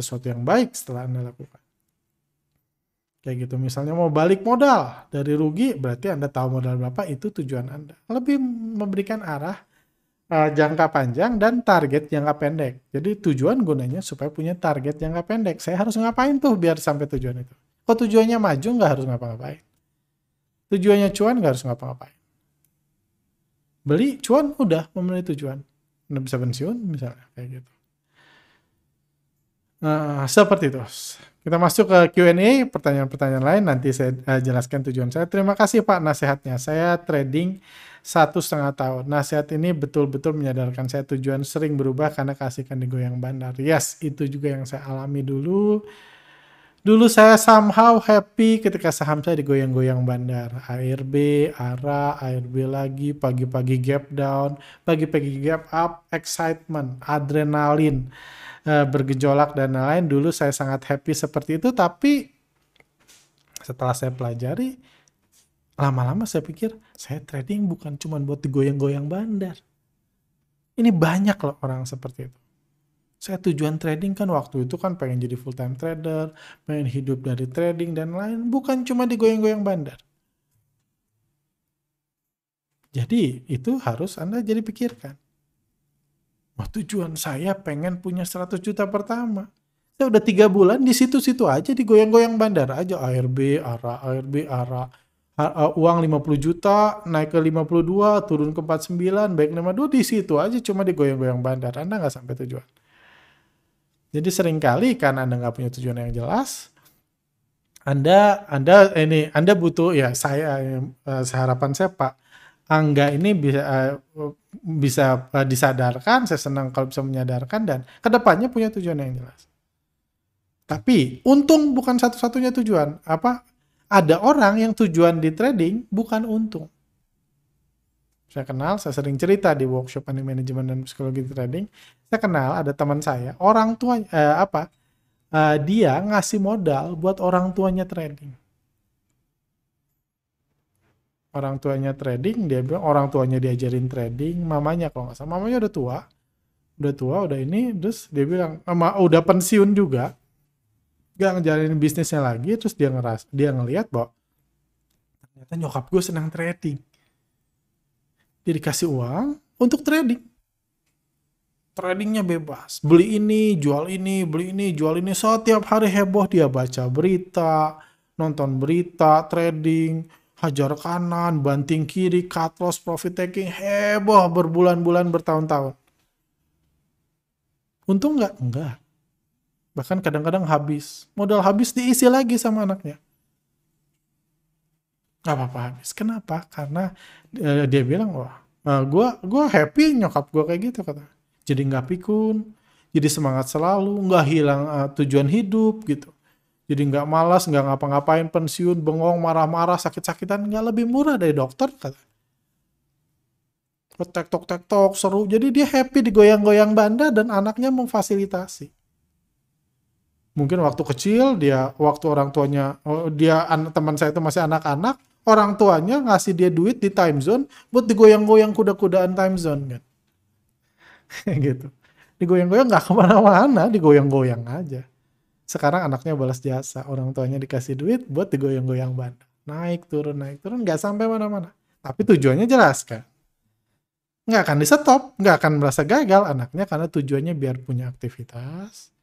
[SPEAKER 1] Sesuatu yang baik setelah Anda lakukan. Kayak gitu. Misalnya mau balik modal dari rugi, berarti Anda tahu modal berapa, itu tujuan Anda. Lebih memberikan arah uh, jangka panjang dan target jangka pendek. Jadi tujuan gunanya supaya punya target jangka pendek. Saya harus ngapain tuh biar sampai tujuan itu. Kalau tujuannya maju, nggak harus ngapa-ngapain. Tujuannya cuan, nggak harus ngapa-ngapain. Beli cuan, udah memenuhi tujuan. Anda bisa pensiun, misalnya. Kayak gitu. Nah, seperti itu. Kita masuk ke Q&A, pertanyaan-pertanyaan lain nanti saya uh, jelaskan tujuan saya. Terima kasih Pak nasihatnya. Saya trading satu setengah tahun. Nasihat ini betul-betul menyadarkan saya tujuan sering berubah karena kasihkan digoyang bandar. Yes, itu juga yang saya alami dulu. Dulu saya somehow happy ketika saham saya digoyang-goyang bandar. ARB, ARA, ARB lagi, pagi-pagi gap down, pagi-pagi gap up, excitement, adrenalin uh, bergejolak dan lain-lain. Dulu saya sangat happy seperti itu, tapi setelah saya pelajari, lama-lama saya pikir saya trading bukan cuma buat digoyang-goyang bandar. Ini banyak loh orang seperti itu. Saya tujuan trading kan waktu itu kan pengen jadi full time trader, pengen hidup dari trading dan lain, bukan cuma digoyang-goyang bandar. Jadi itu harus Anda jadi pikirkan. Wah tujuan saya pengen punya 100 juta pertama. Saya udah tiga bulan di situ-situ aja digoyang-goyang bandar aja ARB, ARA, ARB, ARA. uang 50 juta naik ke 52 turun ke 49 baik 52 di situ aja cuma digoyang-goyang bandar Anda nggak sampai tujuan jadi sering kali karena Anda nggak punya tujuan yang jelas Anda Anda ini Anda butuh ya saya eh, harapan saya Pak Angga ini bisa uh, bisa uh, disadarkan. Saya senang kalau bisa menyadarkan dan ke depannya punya tujuan yang jelas. Tapi untung bukan satu-satunya tujuan. Apa? Ada orang yang tujuan di trading bukan untung. Saya kenal, saya sering cerita di workshop money management dan psikologi trading. Saya kenal ada teman saya, orang tua eh, apa? Uh, dia ngasih modal buat orang tuanya trading orang tuanya trading dia bilang orang tuanya diajarin trading mamanya kalau nggak salah. Mamanya udah tua udah tua udah ini terus dia bilang sama udah pensiun juga. Gak ngejalanin bisnisnya lagi terus dia ngeras dia ngelihat bahwa ternyata nyokap gue senang trading. Dia dikasih uang untuk trading. Tradingnya bebas. Beli ini jual ini beli ini jual ini. Setiap hari heboh dia baca berita nonton berita, trading, hajar kanan, banting kiri, cut loss, profit taking, heboh berbulan-bulan bertahun-tahun. Untung nggak? Enggak. Bahkan kadang-kadang habis. Modal habis diisi lagi sama anaknya. Gak apa-apa habis. Kenapa? Karena uh, dia bilang, wah, uh, gua gua happy nyokap gua kayak gitu kata. Jadi nggak pikun, jadi semangat selalu, nggak hilang uh, tujuan hidup gitu. Jadi nggak malas, nggak ngapa-ngapain, pensiun, bengong, marah-marah, sakit-sakitan, nggak lebih murah dari dokter kata. Tek tok tek tok seru. Jadi dia happy digoyang-goyang banda dan anaknya memfasilitasi mungkin waktu kecil dia waktu orang tuanya oh, dia teman saya itu masih anak-anak orang tuanya ngasih dia duit di time zone buat digoyang-goyang kuda-kudaan time zone kan gitu digoyang-goyang nggak ke mana-mana digoyang-goyang aja sekarang anaknya balas jasa orang tuanya dikasih duit buat digoyang-goyang ban naik turun naik turun nggak sampai mana-mana tapi tujuannya jelas kan nggak akan di stop nggak akan merasa gagal anaknya karena tujuannya biar punya aktivitas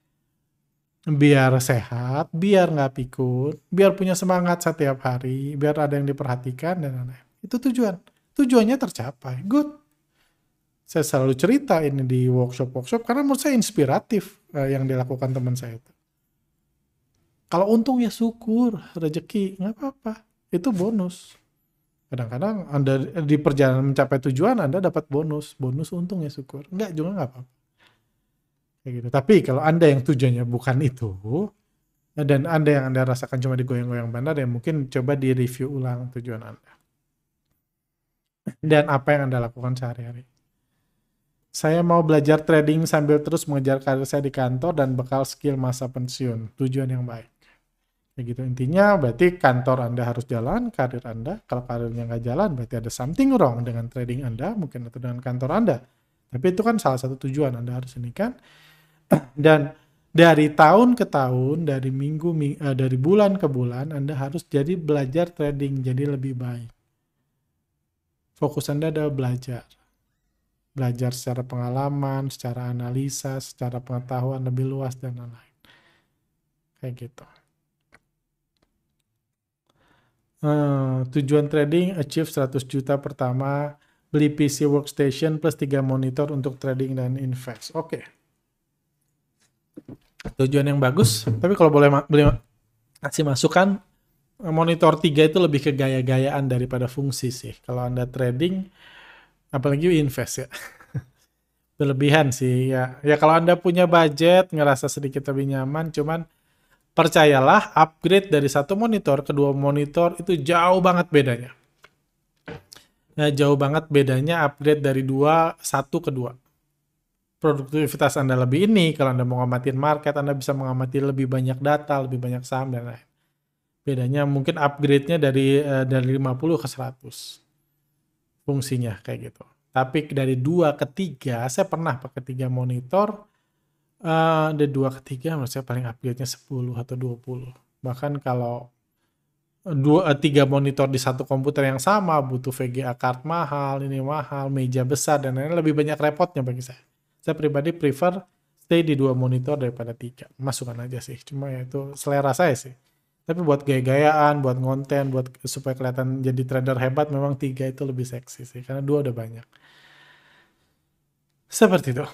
[SPEAKER 1] biar sehat, biar nggak pikun, biar punya semangat setiap hari, biar ada yang diperhatikan dan lain-lain. Itu tujuan. Tujuannya tercapai. Good. Saya selalu cerita ini di workshop-workshop karena menurut saya inspiratif uh, yang dilakukan teman saya itu. Kalau untung ya syukur, rezeki nggak apa-apa. Itu bonus. Kadang-kadang Anda di perjalanan mencapai tujuan Anda dapat bonus, bonus untung ya syukur. Enggak juga nggak apa-apa kayak gitu. Tapi kalau anda yang tujuannya bukan itu dan anda yang anda rasakan cuma digoyang-goyang bandar ya mungkin coba di review ulang tujuan anda dan apa yang anda lakukan sehari-hari. Saya mau belajar trading sambil terus mengejar karir saya di kantor dan bekal skill masa pensiun. Tujuan yang baik. Kayak gitu. Intinya berarti kantor Anda harus jalan, karir Anda. Kalau karirnya nggak jalan, berarti ada something wrong dengan trading Anda, mungkin atau dengan kantor Anda. Tapi itu kan salah satu tujuan Anda harus ini kan. Dan dari tahun ke tahun, dari minggu, uh, dari bulan ke bulan, Anda harus jadi belajar trading, jadi lebih baik. Fokus Anda adalah belajar. Belajar secara pengalaman, secara analisa, secara pengetahuan lebih luas, dan lain-lain. Kayak gitu. Uh, tujuan trading achieve 100 juta pertama, beli PC workstation plus 3 monitor untuk trading dan invest. Oke. Okay tujuan yang bagus tapi kalau boleh boleh kasih masukan monitor 3 itu lebih ke gaya-gayaan daripada fungsi sih kalau anda trading apalagi invest ya berlebihan sih ya ya kalau anda punya budget ngerasa sedikit lebih nyaman cuman percayalah upgrade dari satu monitor ke dua monitor itu jauh banget bedanya ya, jauh banget bedanya upgrade dari dua satu ke dua produktivitas Anda lebih ini, kalau Anda mau ngamatin market, Anda bisa mengamati lebih banyak data, lebih banyak saham dan lain. Bedanya mungkin upgrade-nya dari uh, dari 50 ke 100 fungsinya kayak gitu. Tapi dari dua ke tiga, saya pernah pakai tiga monitor, uh, dari dua ke tiga menurut saya paling upgrade-nya 10 atau 20. Bahkan kalau dua eh, tiga monitor di satu komputer yang sama butuh VGA card mahal, ini mahal, meja besar dan lain-lain lebih banyak repotnya bagi saya. Saya pribadi prefer stay di dua monitor daripada tiga. Masukan aja sih. Cuma ya itu selera saya sih. Tapi buat gaya-gayaan, buat konten, buat supaya kelihatan jadi trader hebat, memang tiga itu lebih seksi sih. Karena dua udah banyak. Seperti itu.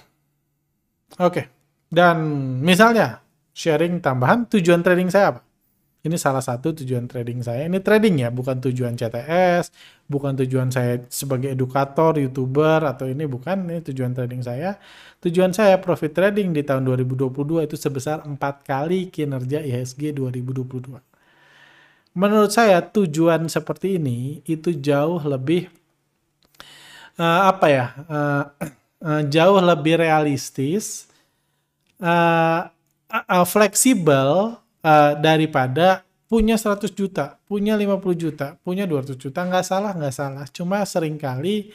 [SPEAKER 1] Oke. Dan misalnya, sharing tambahan, tujuan trading saya apa? Ini salah satu tujuan trading saya. Ini trading ya, bukan tujuan CTS, bukan tujuan saya sebagai edukator, youtuber, atau ini bukan. Ini tujuan trading saya. Tujuan saya profit trading di tahun 2022 itu sebesar 4 kali kinerja IHSG 2022. Menurut saya tujuan seperti ini itu jauh lebih uh, apa ya, uh, uh, jauh lebih realistis, uh, uh, fleksibel uh, daripada punya 100 juta, punya 50 juta, punya 200 juta, nggak salah, nggak salah. Cuma sering kali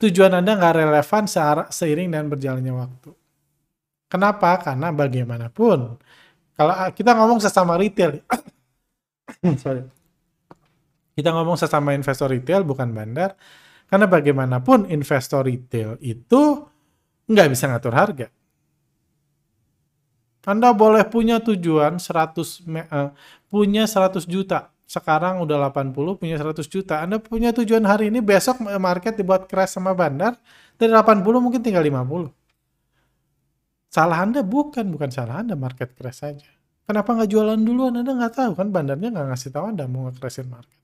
[SPEAKER 1] tujuan Anda nggak relevan seiring dan berjalannya waktu. Kenapa? Karena bagaimanapun, kalau kita ngomong sesama retail, sorry, kita ngomong sesama investor retail bukan bandar, karena bagaimanapun investor retail itu nggak bisa ngatur harga Anda boleh punya tujuan 100 uh, punya 100 juta. Sekarang udah 80 punya 100 juta. Anda punya tujuan hari ini besok market dibuat crash sama bandar dari 80 mungkin tinggal 50. Salah Anda bukan, bukan salah Anda market crash saja. Kenapa nggak jualan duluan? Anda nggak tahu kan bandarnya nggak ngasih tahu Anda mau nge-crashin market.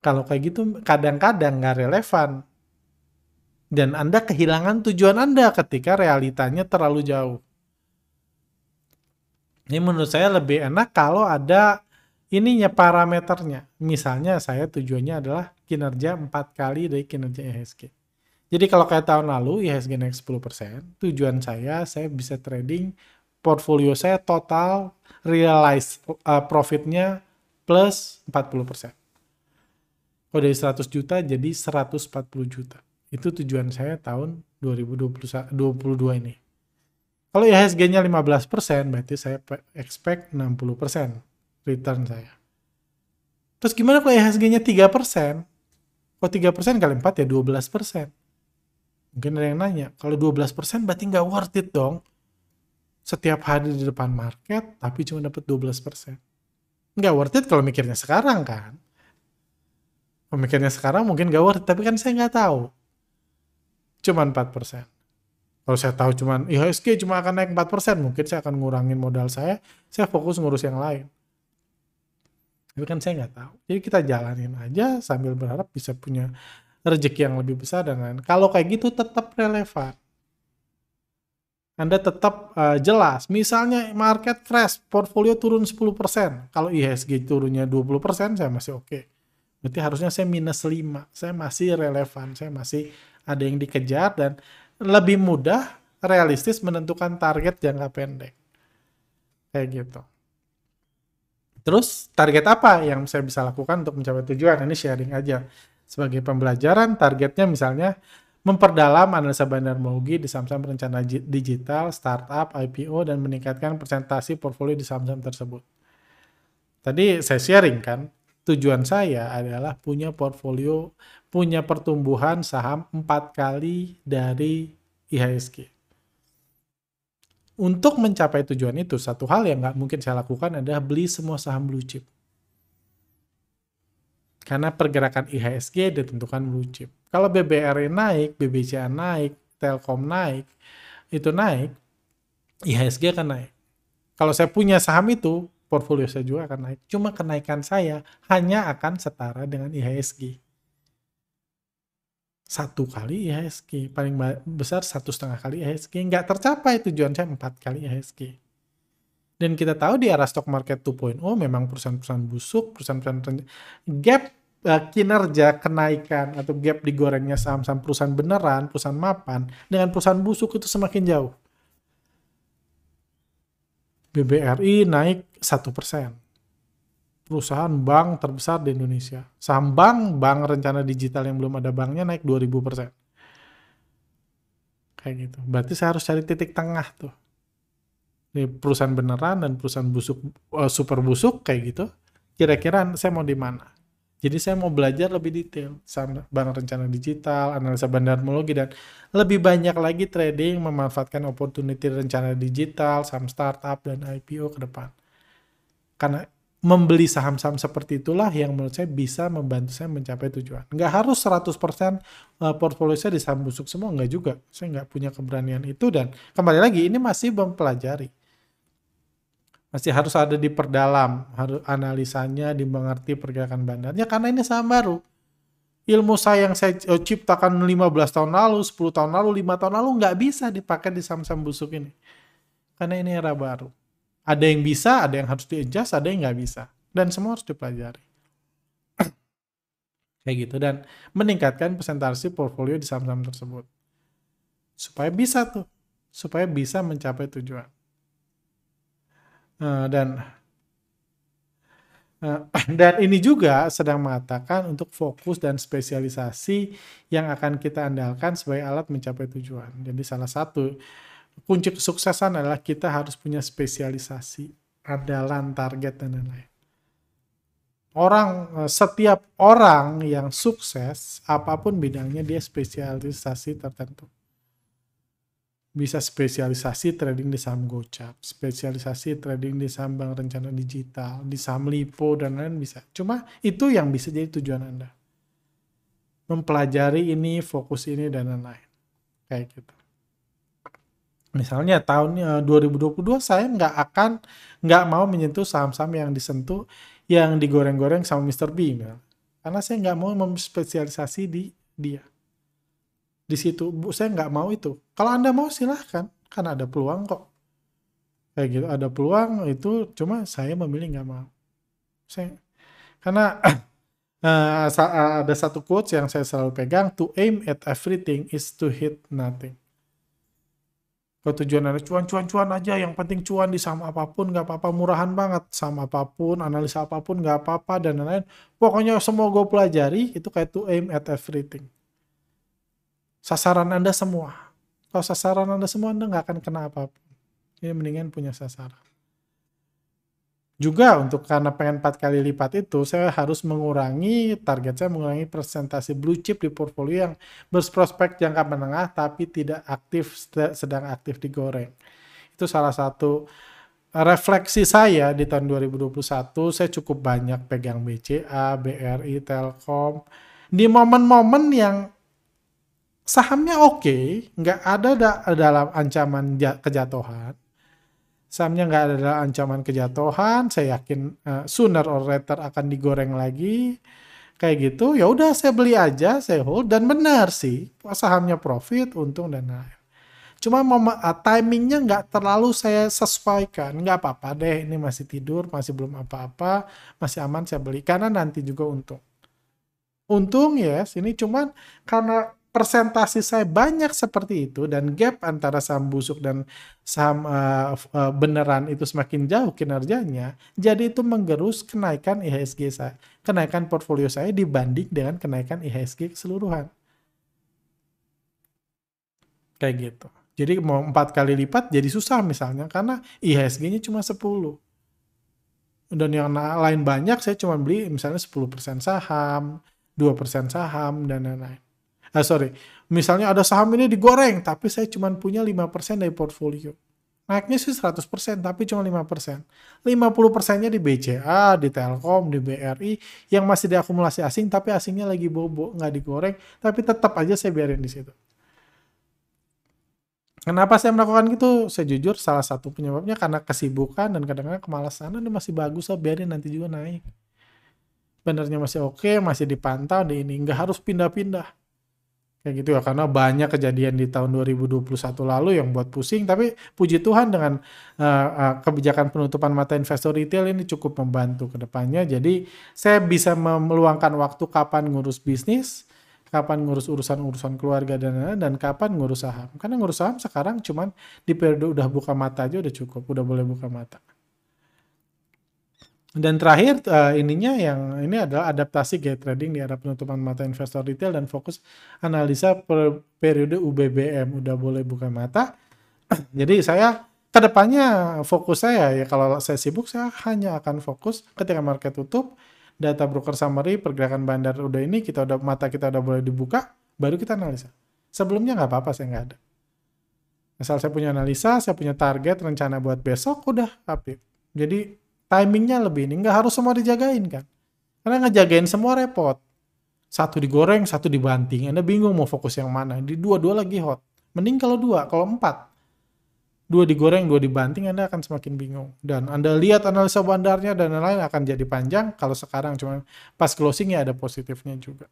[SPEAKER 1] Kalau kayak gitu kadang-kadang nggak relevan dan Anda kehilangan tujuan Anda ketika realitanya terlalu jauh. Ini menurut saya lebih enak kalau ada ininya parameternya. Misalnya saya tujuannya adalah kinerja 4 kali dari kinerja IHSG. Jadi kalau kayak tahun lalu IHSG naik 10%, tujuan saya saya bisa trading portfolio saya total realized uh, profitnya plus 40%. Kalau dari 100 juta jadi 140 juta. Itu tujuan saya tahun 2022 ini. Kalau IHSG-nya 15%, berarti saya expect 60% return saya. Terus gimana kalau IHSG-nya 3%? Kalau 3% kali 4 ya 12%. Mungkin ada yang nanya, kalau 12% berarti nggak worth it dong. Setiap hari di depan market, tapi cuma dapat 12%. Nggak worth it kalau mikirnya sekarang kan. Pemikirnya sekarang mungkin nggak worth it, tapi kan saya nggak tahu cuma 4%. Kalau saya tahu cuma IHSG cuma akan naik 4%, mungkin saya akan ngurangin modal saya, saya fokus ngurus yang lain. Tapi kan saya nggak tahu. Jadi kita jalanin aja sambil berharap bisa punya rezeki yang lebih besar dan lain. Kalau kayak gitu tetap relevan. Anda tetap uh, jelas. Misalnya market crash, portfolio turun 10%. Kalau IHSG turunnya 20%, saya masih oke. Okay. Berarti harusnya saya minus 5. Saya masih relevan. Saya masih ada yang dikejar dan lebih mudah realistis menentukan target jangka pendek. Kayak gitu. Terus target apa yang saya bisa lakukan untuk mencapai tujuan? Ini sharing aja. Sebagai pembelajaran, targetnya misalnya memperdalam analisa bandar merugi di saham-saham rencana digital, startup, IPO, dan meningkatkan presentasi portfolio di saham-saham tersebut. Tadi saya sharing kan, tujuan saya adalah punya portfolio, punya pertumbuhan saham empat kali dari IHSG. Untuk mencapai tujuan itu, satu hal yang nggak mungkin saya lakukan adalah beli semua saham blue chip. Karena pergerakan IHSG ditentukan blue chip. Kalau BBRI naik, BBCA naik, Telkom naik, itu naik, IHSG akan naik. Kalau saya punya saham itu, portfolio saya juga akan naik. Cuma kenaikan saya hanya akan setara dengan IHSG. Satu kali IHSG, paling besar satu setengah kali IHSG. Nggak tercapai tujuan saya empat kali IHSG. Dan kita tahu di arah stock market 2.0 memang perusahaan-perusahaan busuk, perusahaan-perusahaan gap uh, kinerja kenaikan atau gap digorengnya saham-saham perusahaan beneran, perusahaan mapan dengan perusahaan busuk itu semakin jauh. BBRI naik satu persen. Perusahaan bank terbesar di Indonesia. Saham bank, bank rencana digital yang belum ada banknya naik 2000 persen. Kayak gitu. Berarti saya harus cari titik tengah tuh. Ini perusahaan beneran dan perusahaan busuk, uh, super busuk kayak gitu. Kira-kira saya mau di mana? Jadi saya mau belajar lebih detail, bank rencana digital, analisa bandarmologi, dan lebih banyak lagi trading memanfaatkan opportunity rencana digital, saham startup, dan IPO ke depan. Karena membeli saham-saham seperti itulah yang menurut saya bisa membantu saya mencapai tujuan. Nggak harus 100% eh, portfolio saya di saham busuk semua, nggak juga. Saya nggak punya keberanian itu, dan kembali lagi, ini masih mempelajari masih harus ada di perdalam, harus analisanya dimengerti pergerakan bandarnya karena ini saham baru. Ilmu saya yang saya eh, ciptakan 15 tahun lalu, 10 tahun lalu, 5 tahun lalu nggak bisa dipakai di saham-saham busuk ini. Karena ini era baru. Ada yang bisa, ada yang harus di-adjust, ada yang nggak bisa. Dan semua harus dipelajari. Kayak gitu. Dan meningkatkan presentasi portfolio di saham-saham tersebut. Supaya bisa tuh. Supaya bisa mencapai tujuan. Eh, dan uh, dan ini juga sedang mengatakan untuk fokus dan spesialisasi yang akan kita andalkan sebagai alat mencapai tujuan. Jadi salah satu kunci kesuksesan adalah kita harus punya spesialisasi, andalan, target dan lain-lain. Orang eh, setiap orang yang sukses apa pun bidangnya dia spesialisasi tertentu. Bisa spesialisasi trading di saham gocap, spesialisasi trading di saham bank rencana digital, di saham lipo dan lain bisa. Cuma itu yang bisa jadi tujuan Anda. Mempelajari ini, fokus ini dan lain-lain. Kayak gitu. Misalnya tahun 2022 eh, saya nggak akan nggak mau menyentuh saham-saham yang disentuh yang digoreng-goreng sama Mr. B. Karena saya nggak mau memspesialisasi di dia di situ. Bu saya nggak mau itu. Kalau anda mau silahkan. Kan ada peluang kok. Kayak gitu ada peluang itu cuma saya memilih nggak mau. Saya karena uh, ada satu quotes yang saya selalu pegang to aim at everything is to hit nothing. Kalau tujuan anda cuan cuan cuan aja yang penting cuan di saham apa pun nggak apa-apa murahan banget. Sama apa pun analisa apa pun nggak apa-apa dan lain-lain. Pokoknya semua gue pelajari itu kayak to aim at everything sasaran Anda semua. Kalau sasaran Anda semua, Anda nggak akan kena apa pun. Ini mendingan punya sasaran. Juga untuk karena pengen empat kali lipat itu, saya harus mengurangi target saya mengurangi presentasi blue chip di portfolio yang berprospek jangka menengah tapi tidak aktif sedang aktif digoreng. Itu salah satu refleksi saya di tahun 2021 saya cukup banyak pegang BCA, BRI, Telkom di momen-momen yang sahamnya oke, okay, nggak ada da dalam ancaman kejatuhan. Sahamnya nggak ada dalam ancaman kejatuhan, saya yakin uh, sooner or later akan digoreng lagi. Kayak gitu, ya udah saya beli aja, saya hold dan benar sih, sahamnya profit, untung dan lain. Cuma uh, timingnya nggak terlalu saya sesuaikan, nggak apa-apa deh, ini masih tidur, masih belum apa-apa, masih aman saya beli karena nanti juga untung. Untung ya, yes, ini cuman karena persentase saya banyak seperti itu dan gap antara saham busuk dan saham uh, uh, beneran itu semakin jauh kinerjanya, jadi itu menggerus kenaikan IHSG saya, kenaikan portfolio saya dibanding dengan kenaikan IHSG keseluruhan. Kayak gitu. Jadi mau empat kali lipat jadi susah misalnya karena IHSG-nya cuma 10. Dan yang lain banyak saya cuma beli misalnya 10% saham, 2% saham, dan lain-lain ah, sorry, misalnya ada saham ini digoreng, tapi saya cuma punya 5% dari portfolio. Naiknya sih 100%, tapi cuma 5%. 50%-nya di BCA, di Telkom, di BRI, yang masih diakumulasi asing, tapi asingnya lagi bobo, nggak digoreng, tapi tetap aja saya biarin di situ. Kenapa saya melakukan gitu? Saya jujur salah satu penyebabnya karena kesibukan dan kadang-kadang kemalasan. Ini masih bagus, saya biarin nanti juga naik. Benernya masih oke, masih dipantau di ini. Nggak harus pindah-pindah kayak gitu ya karena banyak kejadian di tahun 2021 lalu yang buat pusing tapi puji Tuhan dengan uh, uh, kebijakan penutupan mata investor retail ini cukup membantu ke depannya. Jadi saya bisa meluangkan waktu kapan ngurus bisnis kapan ngurus urusan-urusan keluarga dan dan kapan ngurus saham. Karena ngurus saham sekarang cuman di periode udah buka mata aja udah cukup udah boleh buka mata dan terakhir uh, ininya yang ini adalah adaptasi gaya trading di era penutupan mata investor retail dan fokus analisa per periode UBBM udah boleh buka mata. Jadi saya ke depannya fokus saya ya kalau saya sibuk saya hanya akan fokus ketika market tutup data broker summary pergerakan bandar udah ini kita udah mata kita udah boleh dibuka baru kita analisa. Sebelumnya nggak apa-apa saya nggak ada. Asal saya punya analisa, saya punya target rencana buat besok udah update. Jadi timingnya lebih ini nggak harus semua dijagain kan? Karena ngejagain semua repot. Satu digoreng satu dibanting. Anda bingung mau fokus yang mana. Di dua-dua lagi hot. Mending kalau dua kalau empat. Dua digoreng dua dibanting anda akan semakin bingung. Dan anda lihat analisa bandarnya dan lain-lain akan jadi panjang. Kalau sekarang cuma pas closing ya ada positifnya juga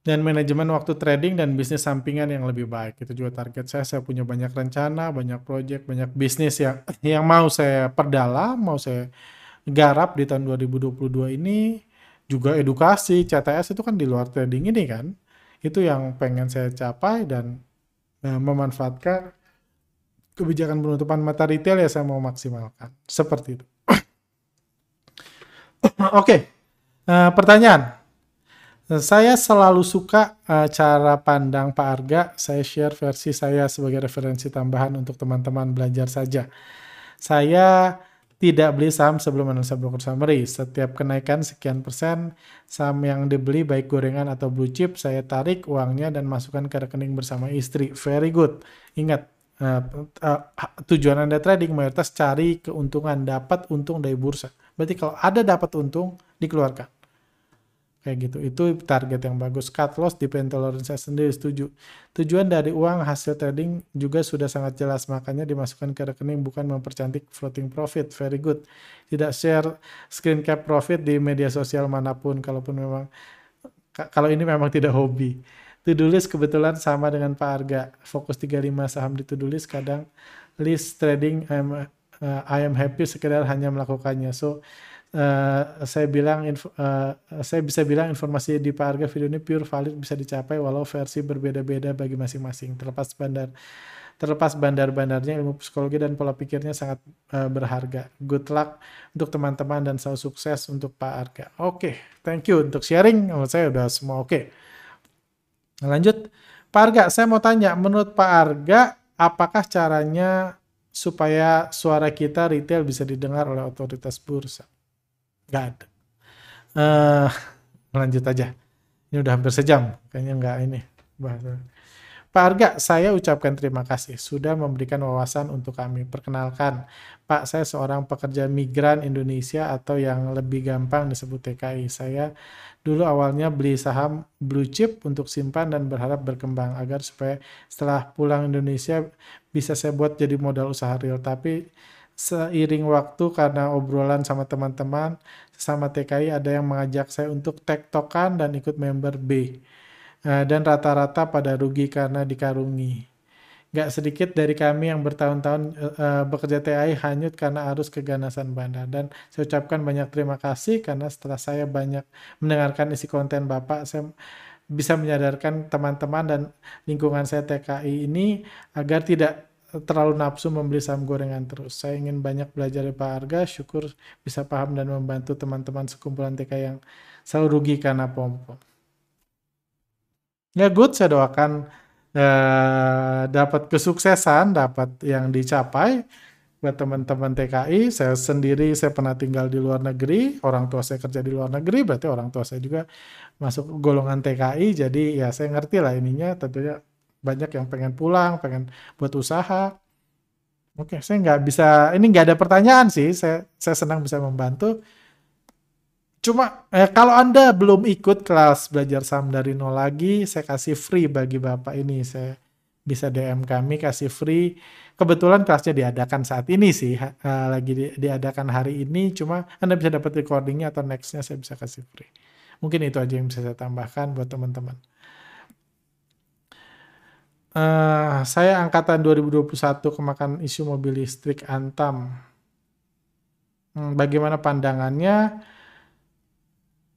[SPEAKER 1] dan manajemen waktu trading dan bisnis sampingan yang lebih baik. Itu juga target saya. Saya punya banyak rencana, banyak proyek, banyak bisnis yang yang mau saya perdalam, mau saya garap di tahun 2022 ini. Juga edukasi, CTS itu kan di luar trading ini kan. Itu yang pengen saya capai dan uh, memanfaatkan kebijakan penutupan mata retail ya saya mau maksimalkan. Seperti itu. Oke, okay. uh, eh, pertanyaan. Saya selalu suka uh, cara pandang Pak Arga. Saya share versi saya sebagai referensi tambahan untuk teman-teman belajar saja. Saya tidak beli saham sebelum analisa broker summary. Setiap kenaikan sekian persen saham yang dibeli baik gorengan atau blue chip, saya tarik uangnya dan masukkan ke rekening bersama istri. Very good. Ingat, uh, uh, tujuan Anda trading mayoritas cari keuntungan, dapat untung dari bursa. Berarti kalau ada dapat untung, dikeluarkan kayak gitu. Itu target yang bagus. Cut loss di tolerance saya sendiri setuju. Tujuan dari uang hasil trading juga sudah sangat jelas. Makanya dimasukkan ke rekening bukan mempercantik floating profit. Very good. Tidak share screen cap profit di media sosial mana pun kalaupun memang kalau ini memang tidak hobi. To-do list kebetulan sama dengan Pak Arga. Fokus 35 saham di to-do list kadang list trading I'm, uh, I am happy sekedar hanya melakukannya. So uh, saya bilang info, uh, saya bisa bilang informasi di Pak Arga video ini pure valid bisa dicapai walau versi berbeda-beda bagi masing-masing terlepas bandar terlepas bandar-bandarnya ilmu psikologi dan pola pikirnya sangat uh, berharga. Good luck untuk teman-teman dan selalu sukses untuk Pak Arga. Oke, okay, thank you untuk sharing. Menurut saya udah semua oke. Okay. Lanjut, Pak Arga, saya mau tanya, menurut Pak Arga, apakah caranya supaya suara kita retail bisa didengar oleh otoritas bursa? Nggak ada. Uh, lanjut aja. Ini udah hampir sejam. Kayaknya nggak ini. Bahasa. Pak Arga, saya ucapkan terima kasih sudah memberikan wawasan untuk kami. Perkenalkan, Pak, saya seorang pekerja migran Indonesia atau yang lebih gampang disebut TKI. Saya dulu awalnya beli saham blue chip untuk simpan dan berharap berkembang agar supaya setelah pulang Indonesia bisa saya buat jadi modal usaha real. Tapi seiring waktu karena obrolan sama teman-teman sama TKI ada yang mengajak saya untuk tektokan dan ikut member B. Uh, dan rata-rata pada rugi karena dikarungi. Gak sedikit dari kami yang bertahun-tahun uh, bekerja TKI hanyut karena arus keganasan bandar. Dan saya ucapkan banyak terima kasih karena setelah saya banyak mendengarkan isi konten Bapak, saya bisa menyadarkan teman-teman dan lingkungan saya TKI ini agar tidak terlalu nafsu membeli saham gorengan terus. Saya ingin banyak belajar dari Pak Arga, syukur bisa paham dan membantu teman-teman sekumpulan TK yang selalu rugi karena pom-pom. Ya good, saya doakan eh, dapat kesuksesan, dapat yang dicapai buat teman-teman TKI. Saya sendiri, saya pernah tinggal di luar negeri, orang tua saya kerja di luar negeri, berarti orang tua saya juga masuk golongan TKI, jadi ya saya ngerti lah ininya, tentunya banyak yang pengen pulang, pengen buat usaha. Oke, saya nggak bisa, ini nggak ada pertanyaan sih, saya, saya senang bisa membantu. Cuma eh, kalau Anda belum ikut kelas belajar saham dari nol lagi, saya kasih free bagi Bapak ini. Saya bisa DM kami kasih free. Kebetulan kelasnya diadakan saat ini sih, uh, lagi di, diadakan hari ini. Cuma Anda bisa dapat recordingnya atau nextnya saya bisa kasih free. Mungkin itu aja yang bisa saya tambahkan buat teman-teman. Uh, saya angkatan 2021 kemakan isu mobil listrik Antam. Hmm, bagaimana pandangannya?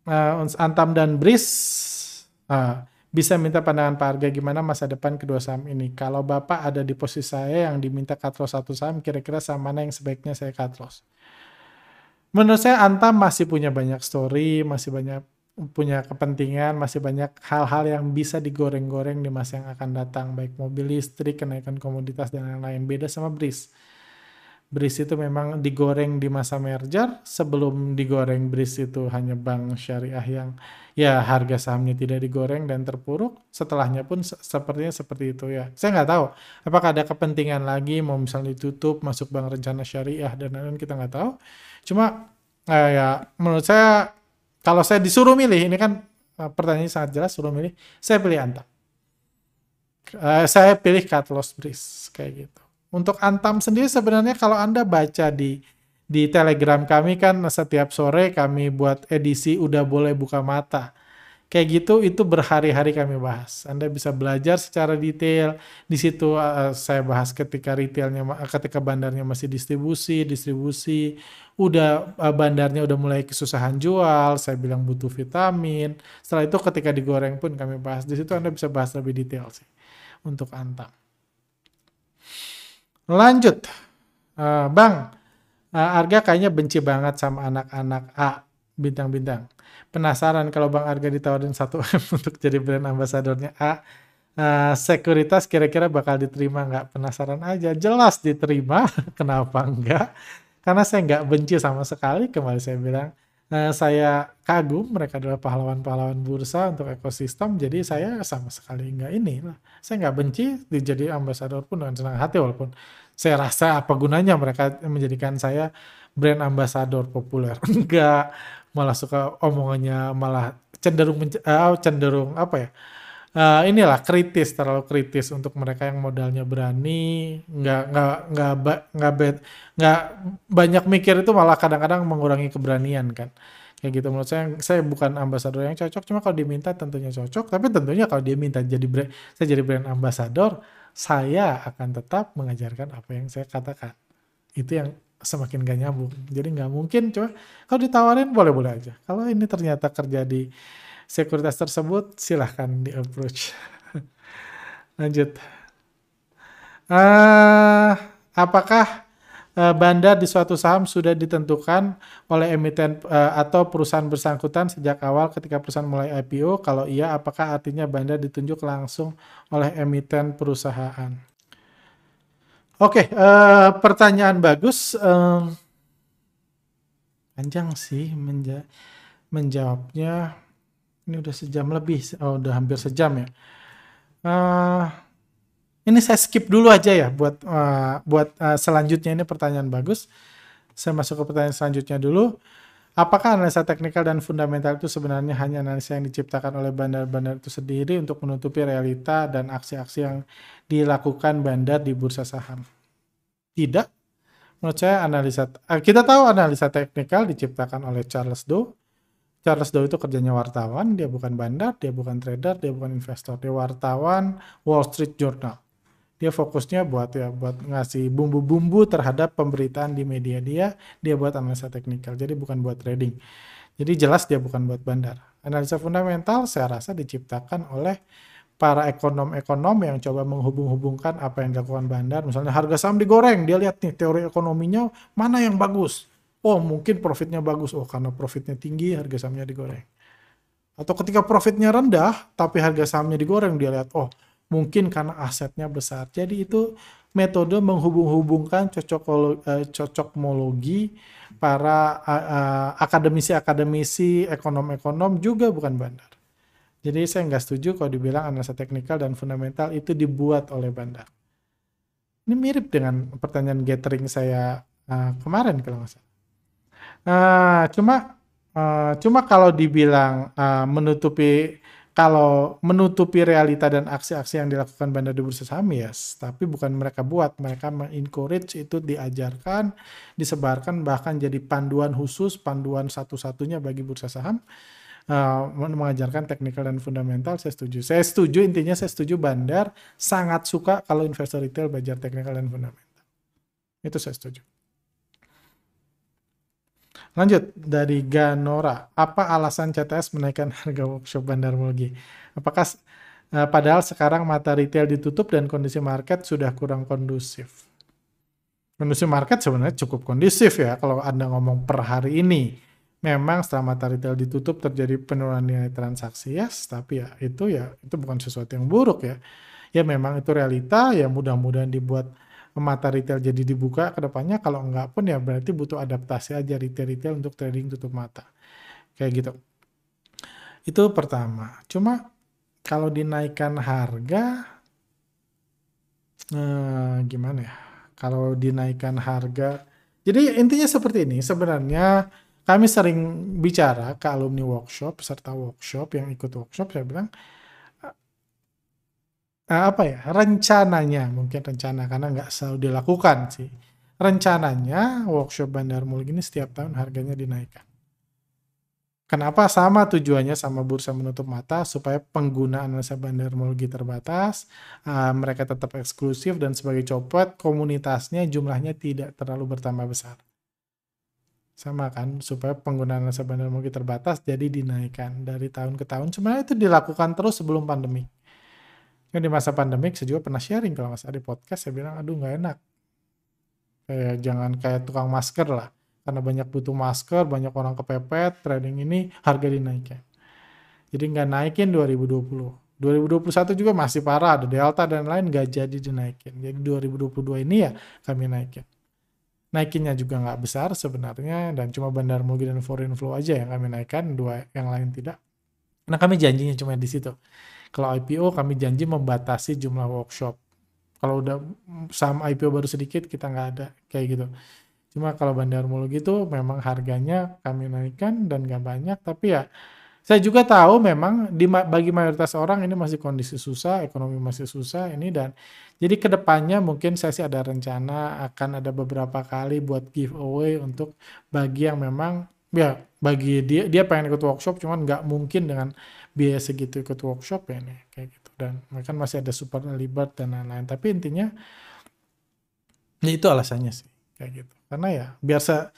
[SPEAKER 1] Uh, Antam dan Bris uh, bisa minta pandangan Pak Arga gimana masa depan kedua saham ini. Kalau Bapak ada di posisi saya yang diminta loss satu saham, kira-kira saham mana yang sebaiknya saya loss? Menurut saya Antam masih punya banyak story, masih banyak punya kepentingan, masih banyak hal-hal yang bisa digoreng-goreng di masa yang akan datang, baik mobil listrik, kenaikan komoditas, dan lain-lain. Beda sama BRIS. BRIS itu memang digoreng di masa merger, sebelum digoreng BRIS itu hanya bank syariah yang ya harga sahamnya tidak digoreng dan terpuruk, setelahnya pun se sepertinya seperti itu ya. Saya nggak tahu, apakah ada kepentingan lagi, mau misalnya ditutup, masuk bank rencana syariah, dan lain-lain, kita nggak tahu. Cuma eh, ya menurut saya kalau saya disuruh milih, ini kan uh, pertanyaannya sangat jelas, suruh milih, saya pilih Antam. Uh, saya pilih loss breeze, kayak gitu. Untuk Antam sendiri sebenarnya kalau Anda baca di di Telegram kami kan setiap sore kami buat edisi udah boleh buka mata kayak gitu itu berhari-hari kami bahas. Anda bisa belajar secara detail. Di situ uh, saya bahas ketika retailnya ketika bandarnya masih distribusi, distribusi, udah uh, bandarnya udah mulai kesusahan jual, saya bilang butuh vitamin. Setelah itu ketika digoreng pun kami bahas. Di situ Anda bisa bahas lebih detail sih untuk Antam. Lanjut. Uh, bang, uh, Arga kayaknya benci banget sama anak-anak A bintang-bintang penasaran kalau Bang Arga ditawarin 1M untuk jadi brand ambasadornya A, uh, sekuritas kira-kira bakal diterima nggak? Penasaran aja. Jelas diterima, kenapa enggak? karena saya nggak benci sama sekali. Kembali saya bilang uh, saya kagum. Mereka adalah pahlawan-pahlawan bursa untuk ekosistem. Jadi saya sama sekali nggak ini. Saya nggak benci dijadi ambasador pun dengan senang hati walaupun saya rasa apa gunanya mereka menjadikan saya brand ambasador populer. Enggak malah suka omongannya malah cenderung uh, cenderung apa ya? Uh, inilah kritis terlalu kritis untuk mereka yang modalnya berani nggak nggak nggak nggak nggak banyak mikir itu malah kadang-kadang mengurangi keberanian kan. Kayak gitu menurut saya saya bukan ambasador yang cocok cuma kalau diminta tentunya cocok tapi tentunya kalau dia minta jadi brand saya jadi brand ambasador saya akan tetap mengajarkan apa yang saya katakan. Itu yang semakin gak nyambung jadi nggak mungkin coba kalau ditawarin boleh-boleh aja kalau ini ternyata kerja di sekuritas tersebut, silahkan di approach. Lanjut. Uh, apakah uh, bandar di suatu saham sudah ditentukan oleh emiten uh, atau perusahaan bersangkutan sejak awal ketika perusahaan mulai IPO? Kalau iya, apakah artinya bandar ditunjuk langsung oleh emiten perusahaan? Oke, okay, uh, pertanyaan bagus. Uh, panjang sih menja menjawabnya ini udah sejam lebih, oh udah hampir sejam ya. Uh, ini saya skip dulu aja ya buat uh, buat uh, selanjutnya ini pertanyaan bagus. Saya masuk ke pertanyaan selanjutnya dulu. Apakah analisa teknikal dan fundamental itu sebenarnya hanya analisa yang diciptakan oleh bandar-bandar itu sendiri untuk menutupi realita dan aksi-aksi yang dilakukan bandar di bursa saham? Tidak. Menurut saya analisa kita tahu analisa teknikal diciptakan oleh Charles Dow Charles Dow itu kerjanya wartawan, dia bukan bandar, dia bukan trader, dia bukan investor, dia wartawan Wall Street Journal. Dia fokusnya buat ya buat ngasih bumbu-bumbu terhadap pemberitaan di media dia, dia buat analisa teknikal. Jadi bukan buat trading. Jadi jelas dia bukan buat bandar. Analisa fundamental saya rasa diciptakan oleh para ekonom-ekonom yang coba menghubung-hubungkan apa yang dilakukan bandar. Misalnya harga saham digoreng, dia lihat nih teori ekonominya mana yang bagus oh mungkin profitnya bagus, oh karena profitnya tinggi harga sahamnya digoreng. Atau ketika profitnya rendah tapi harga sahamnya digoreng dia lihat oh mungkin karena asetnya besar. Jadi itu metode menghubung-hubungkan cocokologi, cocokmologi para akademisi-akademisi, ekonom-ekonom juga bukan bandar. Jadi saya nggak setuju kalau dibilang analisa teknikal dan fundamental itu dibuat oleh bandar. Ini mirip dengan pertanyaan gathering saya kemarin kalau nggak salah. Uh, cuma uh, cuma kalau dibilang uh, menutupi kalau menutupi realita dan aksi-aksi yang dilakukan bandar di bursa saham yes, tapi bukan mereka buat, mereka mengencourage itu diajarkan, disebarkan bahkan jadi panduan khusus, panduan satu-satunya bagi bursa saham. Uh, mengajarkan teknikal dan fundamental saya setuju. Saya setuju intinya saya setuju bandar sangat suka kalau investor retail belajar teknikal dan fundamental. Itu saya setuju. Lanjut dari Ganora, apa alasan CTS menaikkan harga workshop bandarmologi? Apakah uh, padahal sekarang mata retail ditutup dan kondisi market sudah kurang kondusif? Kondisi market sebenarnya cukup kondusif ya kalau Anda ngomong per hari ini. Memang setelah mata retail ditutup terjadi penurunan nilai transaksi, yes, tapi ya itu ya itu bukan sesuatu yang buruk ya. Ya memang itu realita, ya mudah-mudahan dibuat mata retail jadi dibuka ke depannya kalau enggak pun ya berarti butuh adaptasi aja retail-retail untuk trading tutup mata. Kayak gitu. Itu pertama. Cuma kalau dinaikkan harga eh, gimana ya? Kalau dinaikkan harga jadi intinya seperti ini. Sebenarnya kami sering bicara ke alumni workshop, peserta workshop yang ikut workshop, saya bilang, uh, apa ya, rencananya, mungkin rencana karena nggak selalu dilakukan sih. Rencananya workshop Bandar Mall ini setiap tahun harganya dinaikkan. Kenapa? Sama tujuannya sama bursa menutup mata supaya penggunaan analisa bandarmologi terbatas, uh, mereka tetap eksklusif dan sebagai copot komunitasnya jumlahnya tidak terlalu bertambah besar. Sama kan, supaya penggunaan analisa bandarmologi terbatas jadi dinaikkan dari tahun ke tahun. Sebenarnya itu dilakukan terus sebelum pandemi. Kan di masa pandemik saya juga pernah sharing kalau salah di podcast saya bilang aduh nggak enak. Kayak jangan kayak tukang masker lah. Karena banyak butuh masker, banyak orang kepepet, trading ini harga dinaikkan. Jadi nggak naikin 2020. 2021 juga masih parah, ada Delta dan lain nggak jadi dinaikin. Jadi 2022 ini ya kami naikin. naikinnya juga nggak besar sebenarnya dan cuma bandar mugi dan foreign flow aja yang kami naikkan dua yang lain tidak nah kami janjinya cuma di situ kalau IPO kami janji membatasi jumlah workshop. Kalau udah saham IPO baru sedikit kita nggak ada kayak gitu. Cuma kalau bandar mulu gitu memang harganya kami naikkan dan nggak banyak. Tapi ya saya juga tahu memang di bagi mayoritas orang ini masih kondisi susah, ekonomi masih susah ini dan jadi ke depannya mungkin saya sih ada rencana akan ada beberapa kali buat giveaway untuk bagi yang memang ya bagi dia dia pengen ikut workshop cuman nggak mungkin dengan biaya segitu ikut workshop ya nih kayak gitu. Dan mereka masih ada early bird dan lain-lain. Tapi intinya ya itu alasannya sih kayak gitu. Karena ya biar sa,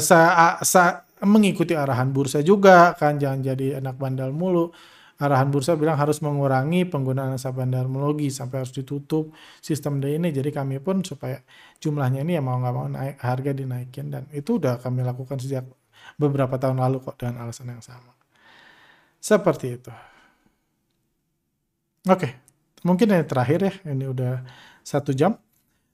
[SPEAKER 1] sa, sa, mengikuti arahan bursa juga kan jangan jadi anak bandal mulu. Arahan bursa bilang harus mengurangi penggunaan nasabah bandar-mologi sampai harus ditutup sistem day ini. Jadi kami pun supaya jumlahnya ini ya mau nggak mau naik harga dinaikin. Dan itu udah kami lakukan sejak beberapa tahun lalu kok dengan alasan yang sama seperti itu oke mungkin yang terakhir ya ini udah satu jam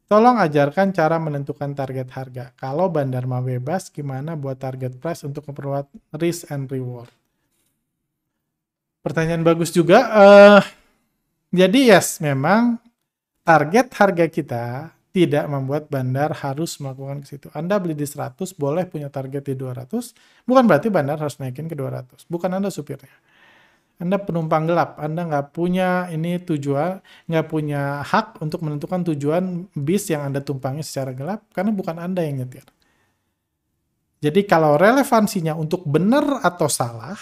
[SPEAKER 1] Tolong ajarkan cara menentukan target harga. Kalau bandar mau bebas, gimana buat target price untuk memperkuat risk and reward? Pertanyaan bagus juga. Uh, jadi yes, memang target harga kita tidak membuat bandar harus melakukan ke situ. Anda beli di 100, boleh punya target di 200, bukan berarti bandar harus naikin ke 200. Bukan Anda supirnya. Anda penumpang gelap, Anda nggak punya ini tujuan, nggak punya hak untuk menentukan tujuan bis yang Anda tumpangi secara gelap, karena bukan Anda yang nyetir. Jadi kalau relevansinya untuk benar atau salah,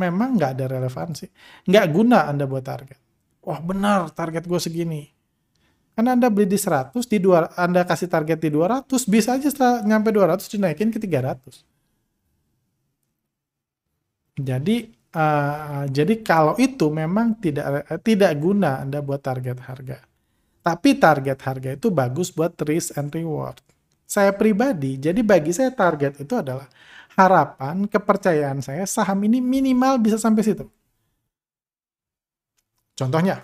[SPEAKER 1] memang nggak ada relevansi. Nggak guna Anda buat target. Wah benar, target gue segini. Karena Anda beli di 100, di dua, Anda kasih target di 200, bisa aja setelah nyampe 200 dinaikin ke 300. Jadi Uh, jadi kalau itu memang tidak tidak guna Anda buat target harga. Tapi target harga itu bagus buat risk and reward. Saya pribadi, jadi bagi saya target itu adalah harapan, kepercayaan saya saham ini minimal bisa sampai situ. Contohnya,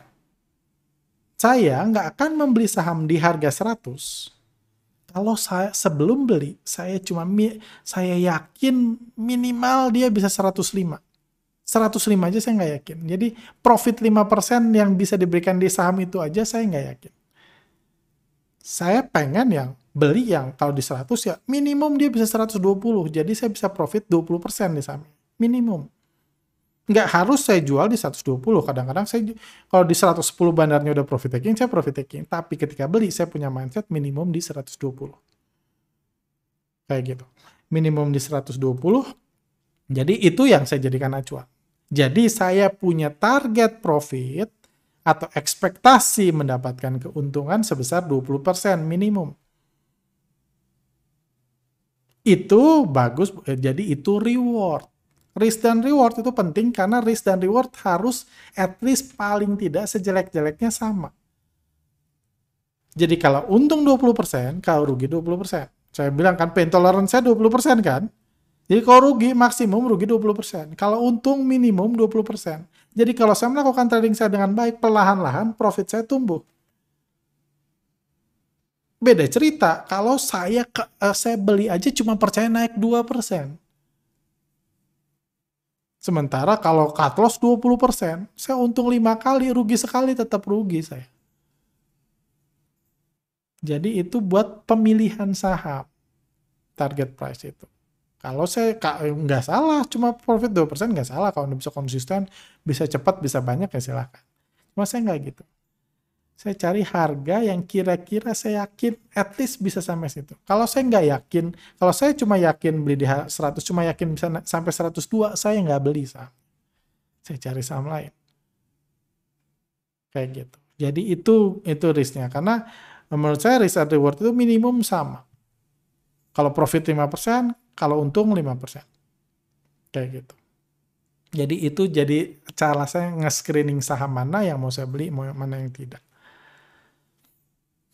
[SPEAKER 1] saya nggak akan membeli saham di harga 100 kalau saya sebelum beli saya cuma saya yakin minimal dia bisa 105 105 aja saya nggak yakin. Jadi profit 5% yang bisa diberikan di saham itu aja saya nggak yakin. Saya pengen yang beli yang kalau di 100 ya minimum dia bisa 120. Jadi saya bisa profit 20% di saham. Minimum. Nggak harus saya jual di 120. Kadang-kadang saya kalau di 110 bandarnya udah profit taking, saya profit taking. Tapi ketika beli saya punya mindset minimum di 120. Kayak gitu. Minimum di 120. Jadi itu yang saya jadikan acuan. Jadi saya punya target profit atau ekspektasi mendapatkan keuntungan sebesar 20% minimum. Itu bagus, eh, jadi itu reward. Risk dan reward itu penting karena risk dan reward harus at least paling tidak sejelek-jeleknya sama. Jadi kalau untung 20%, kalau rugi 20%. Saya bilang kan pain tolerance saya 20% kan? Jadi kalau rugi maksimum rugi 20%. Kalau untung minimum 20%. Jadi kalau saya melakukan trading saya dengan baik, perlahan-lahan profit saya tumbuh. Beda cerita, kalau saya uh, saya beli aja cuma percaya naik 2%. Sementara kalau cut loss 20%, saya untung 5 kali, rugi sekali tetap rugi saya. Jadi itu buat pemilihan saham target price itu. Kalau saya nggak salah, cuma profit 2% nggak salah. Kalau Anda bisa konsisten, bisa cepat, bisa banyak ya silahkan. Cuma saya nggak gitu. Saya cari harga yang kira-kira saya yakin at least bisa sampai situ. Kalau saya nggak yakin, kalau saya cuma yakin beli di 100, cuma yakin bisa sampai 102, saya nggak beli saham. Saya cari saham lain. Kayak gitu. Jadi itu itu risknya. Karena menurut saya risk and reward itu minimum sama. Kalau profit 5%, kalau untung 5%. Kayak gitu. Jadi itu jadi cara saya nge-screening saham mana yang mau saya beli, mana yang tidak.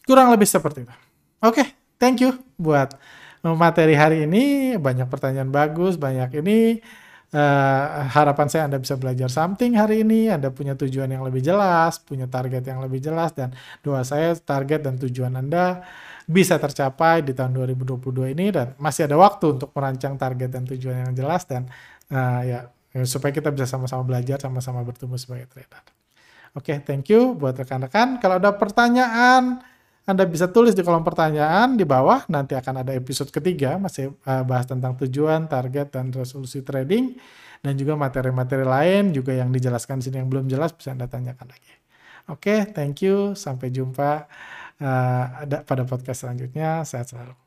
[SPEAKER 1] Kurang lebih seperti itu. Oke, okay, thank you buat materi hari ini. Banyak pertanyaan bagus, banyak ini. Uh, harapan saya Anda bisa belajar something hari ini, Anda punya tujuan yang lebih jelas, punya target yang lebih jelas, dan doa saya target dan tujuan Anda bisa tercapai di tahun 2022 ini, dan masih ada waktu untuk merancang target dan tujuan yang jelas, dan uh, ya supaya kita bisa sama-sama belajar, sama-sama bertumbuh sebagai trader. Oke, okay, thank you buat rekan-rekan. Kalau ada pertanyaan, anda bisa tulis di kolom pertanyaan di bawah, nanti akan ada episode ketiga, masih uh, bahas tentang tujuan, target, dan resolusi trading, dan juga materi-materi lain juga yang dijelaskan di sini yang belum jelas bisa Anda tanyakan lagi. Oke, okay, thank you, sampai jumpa uh, pada podcast selanjutnya, sehat selalu.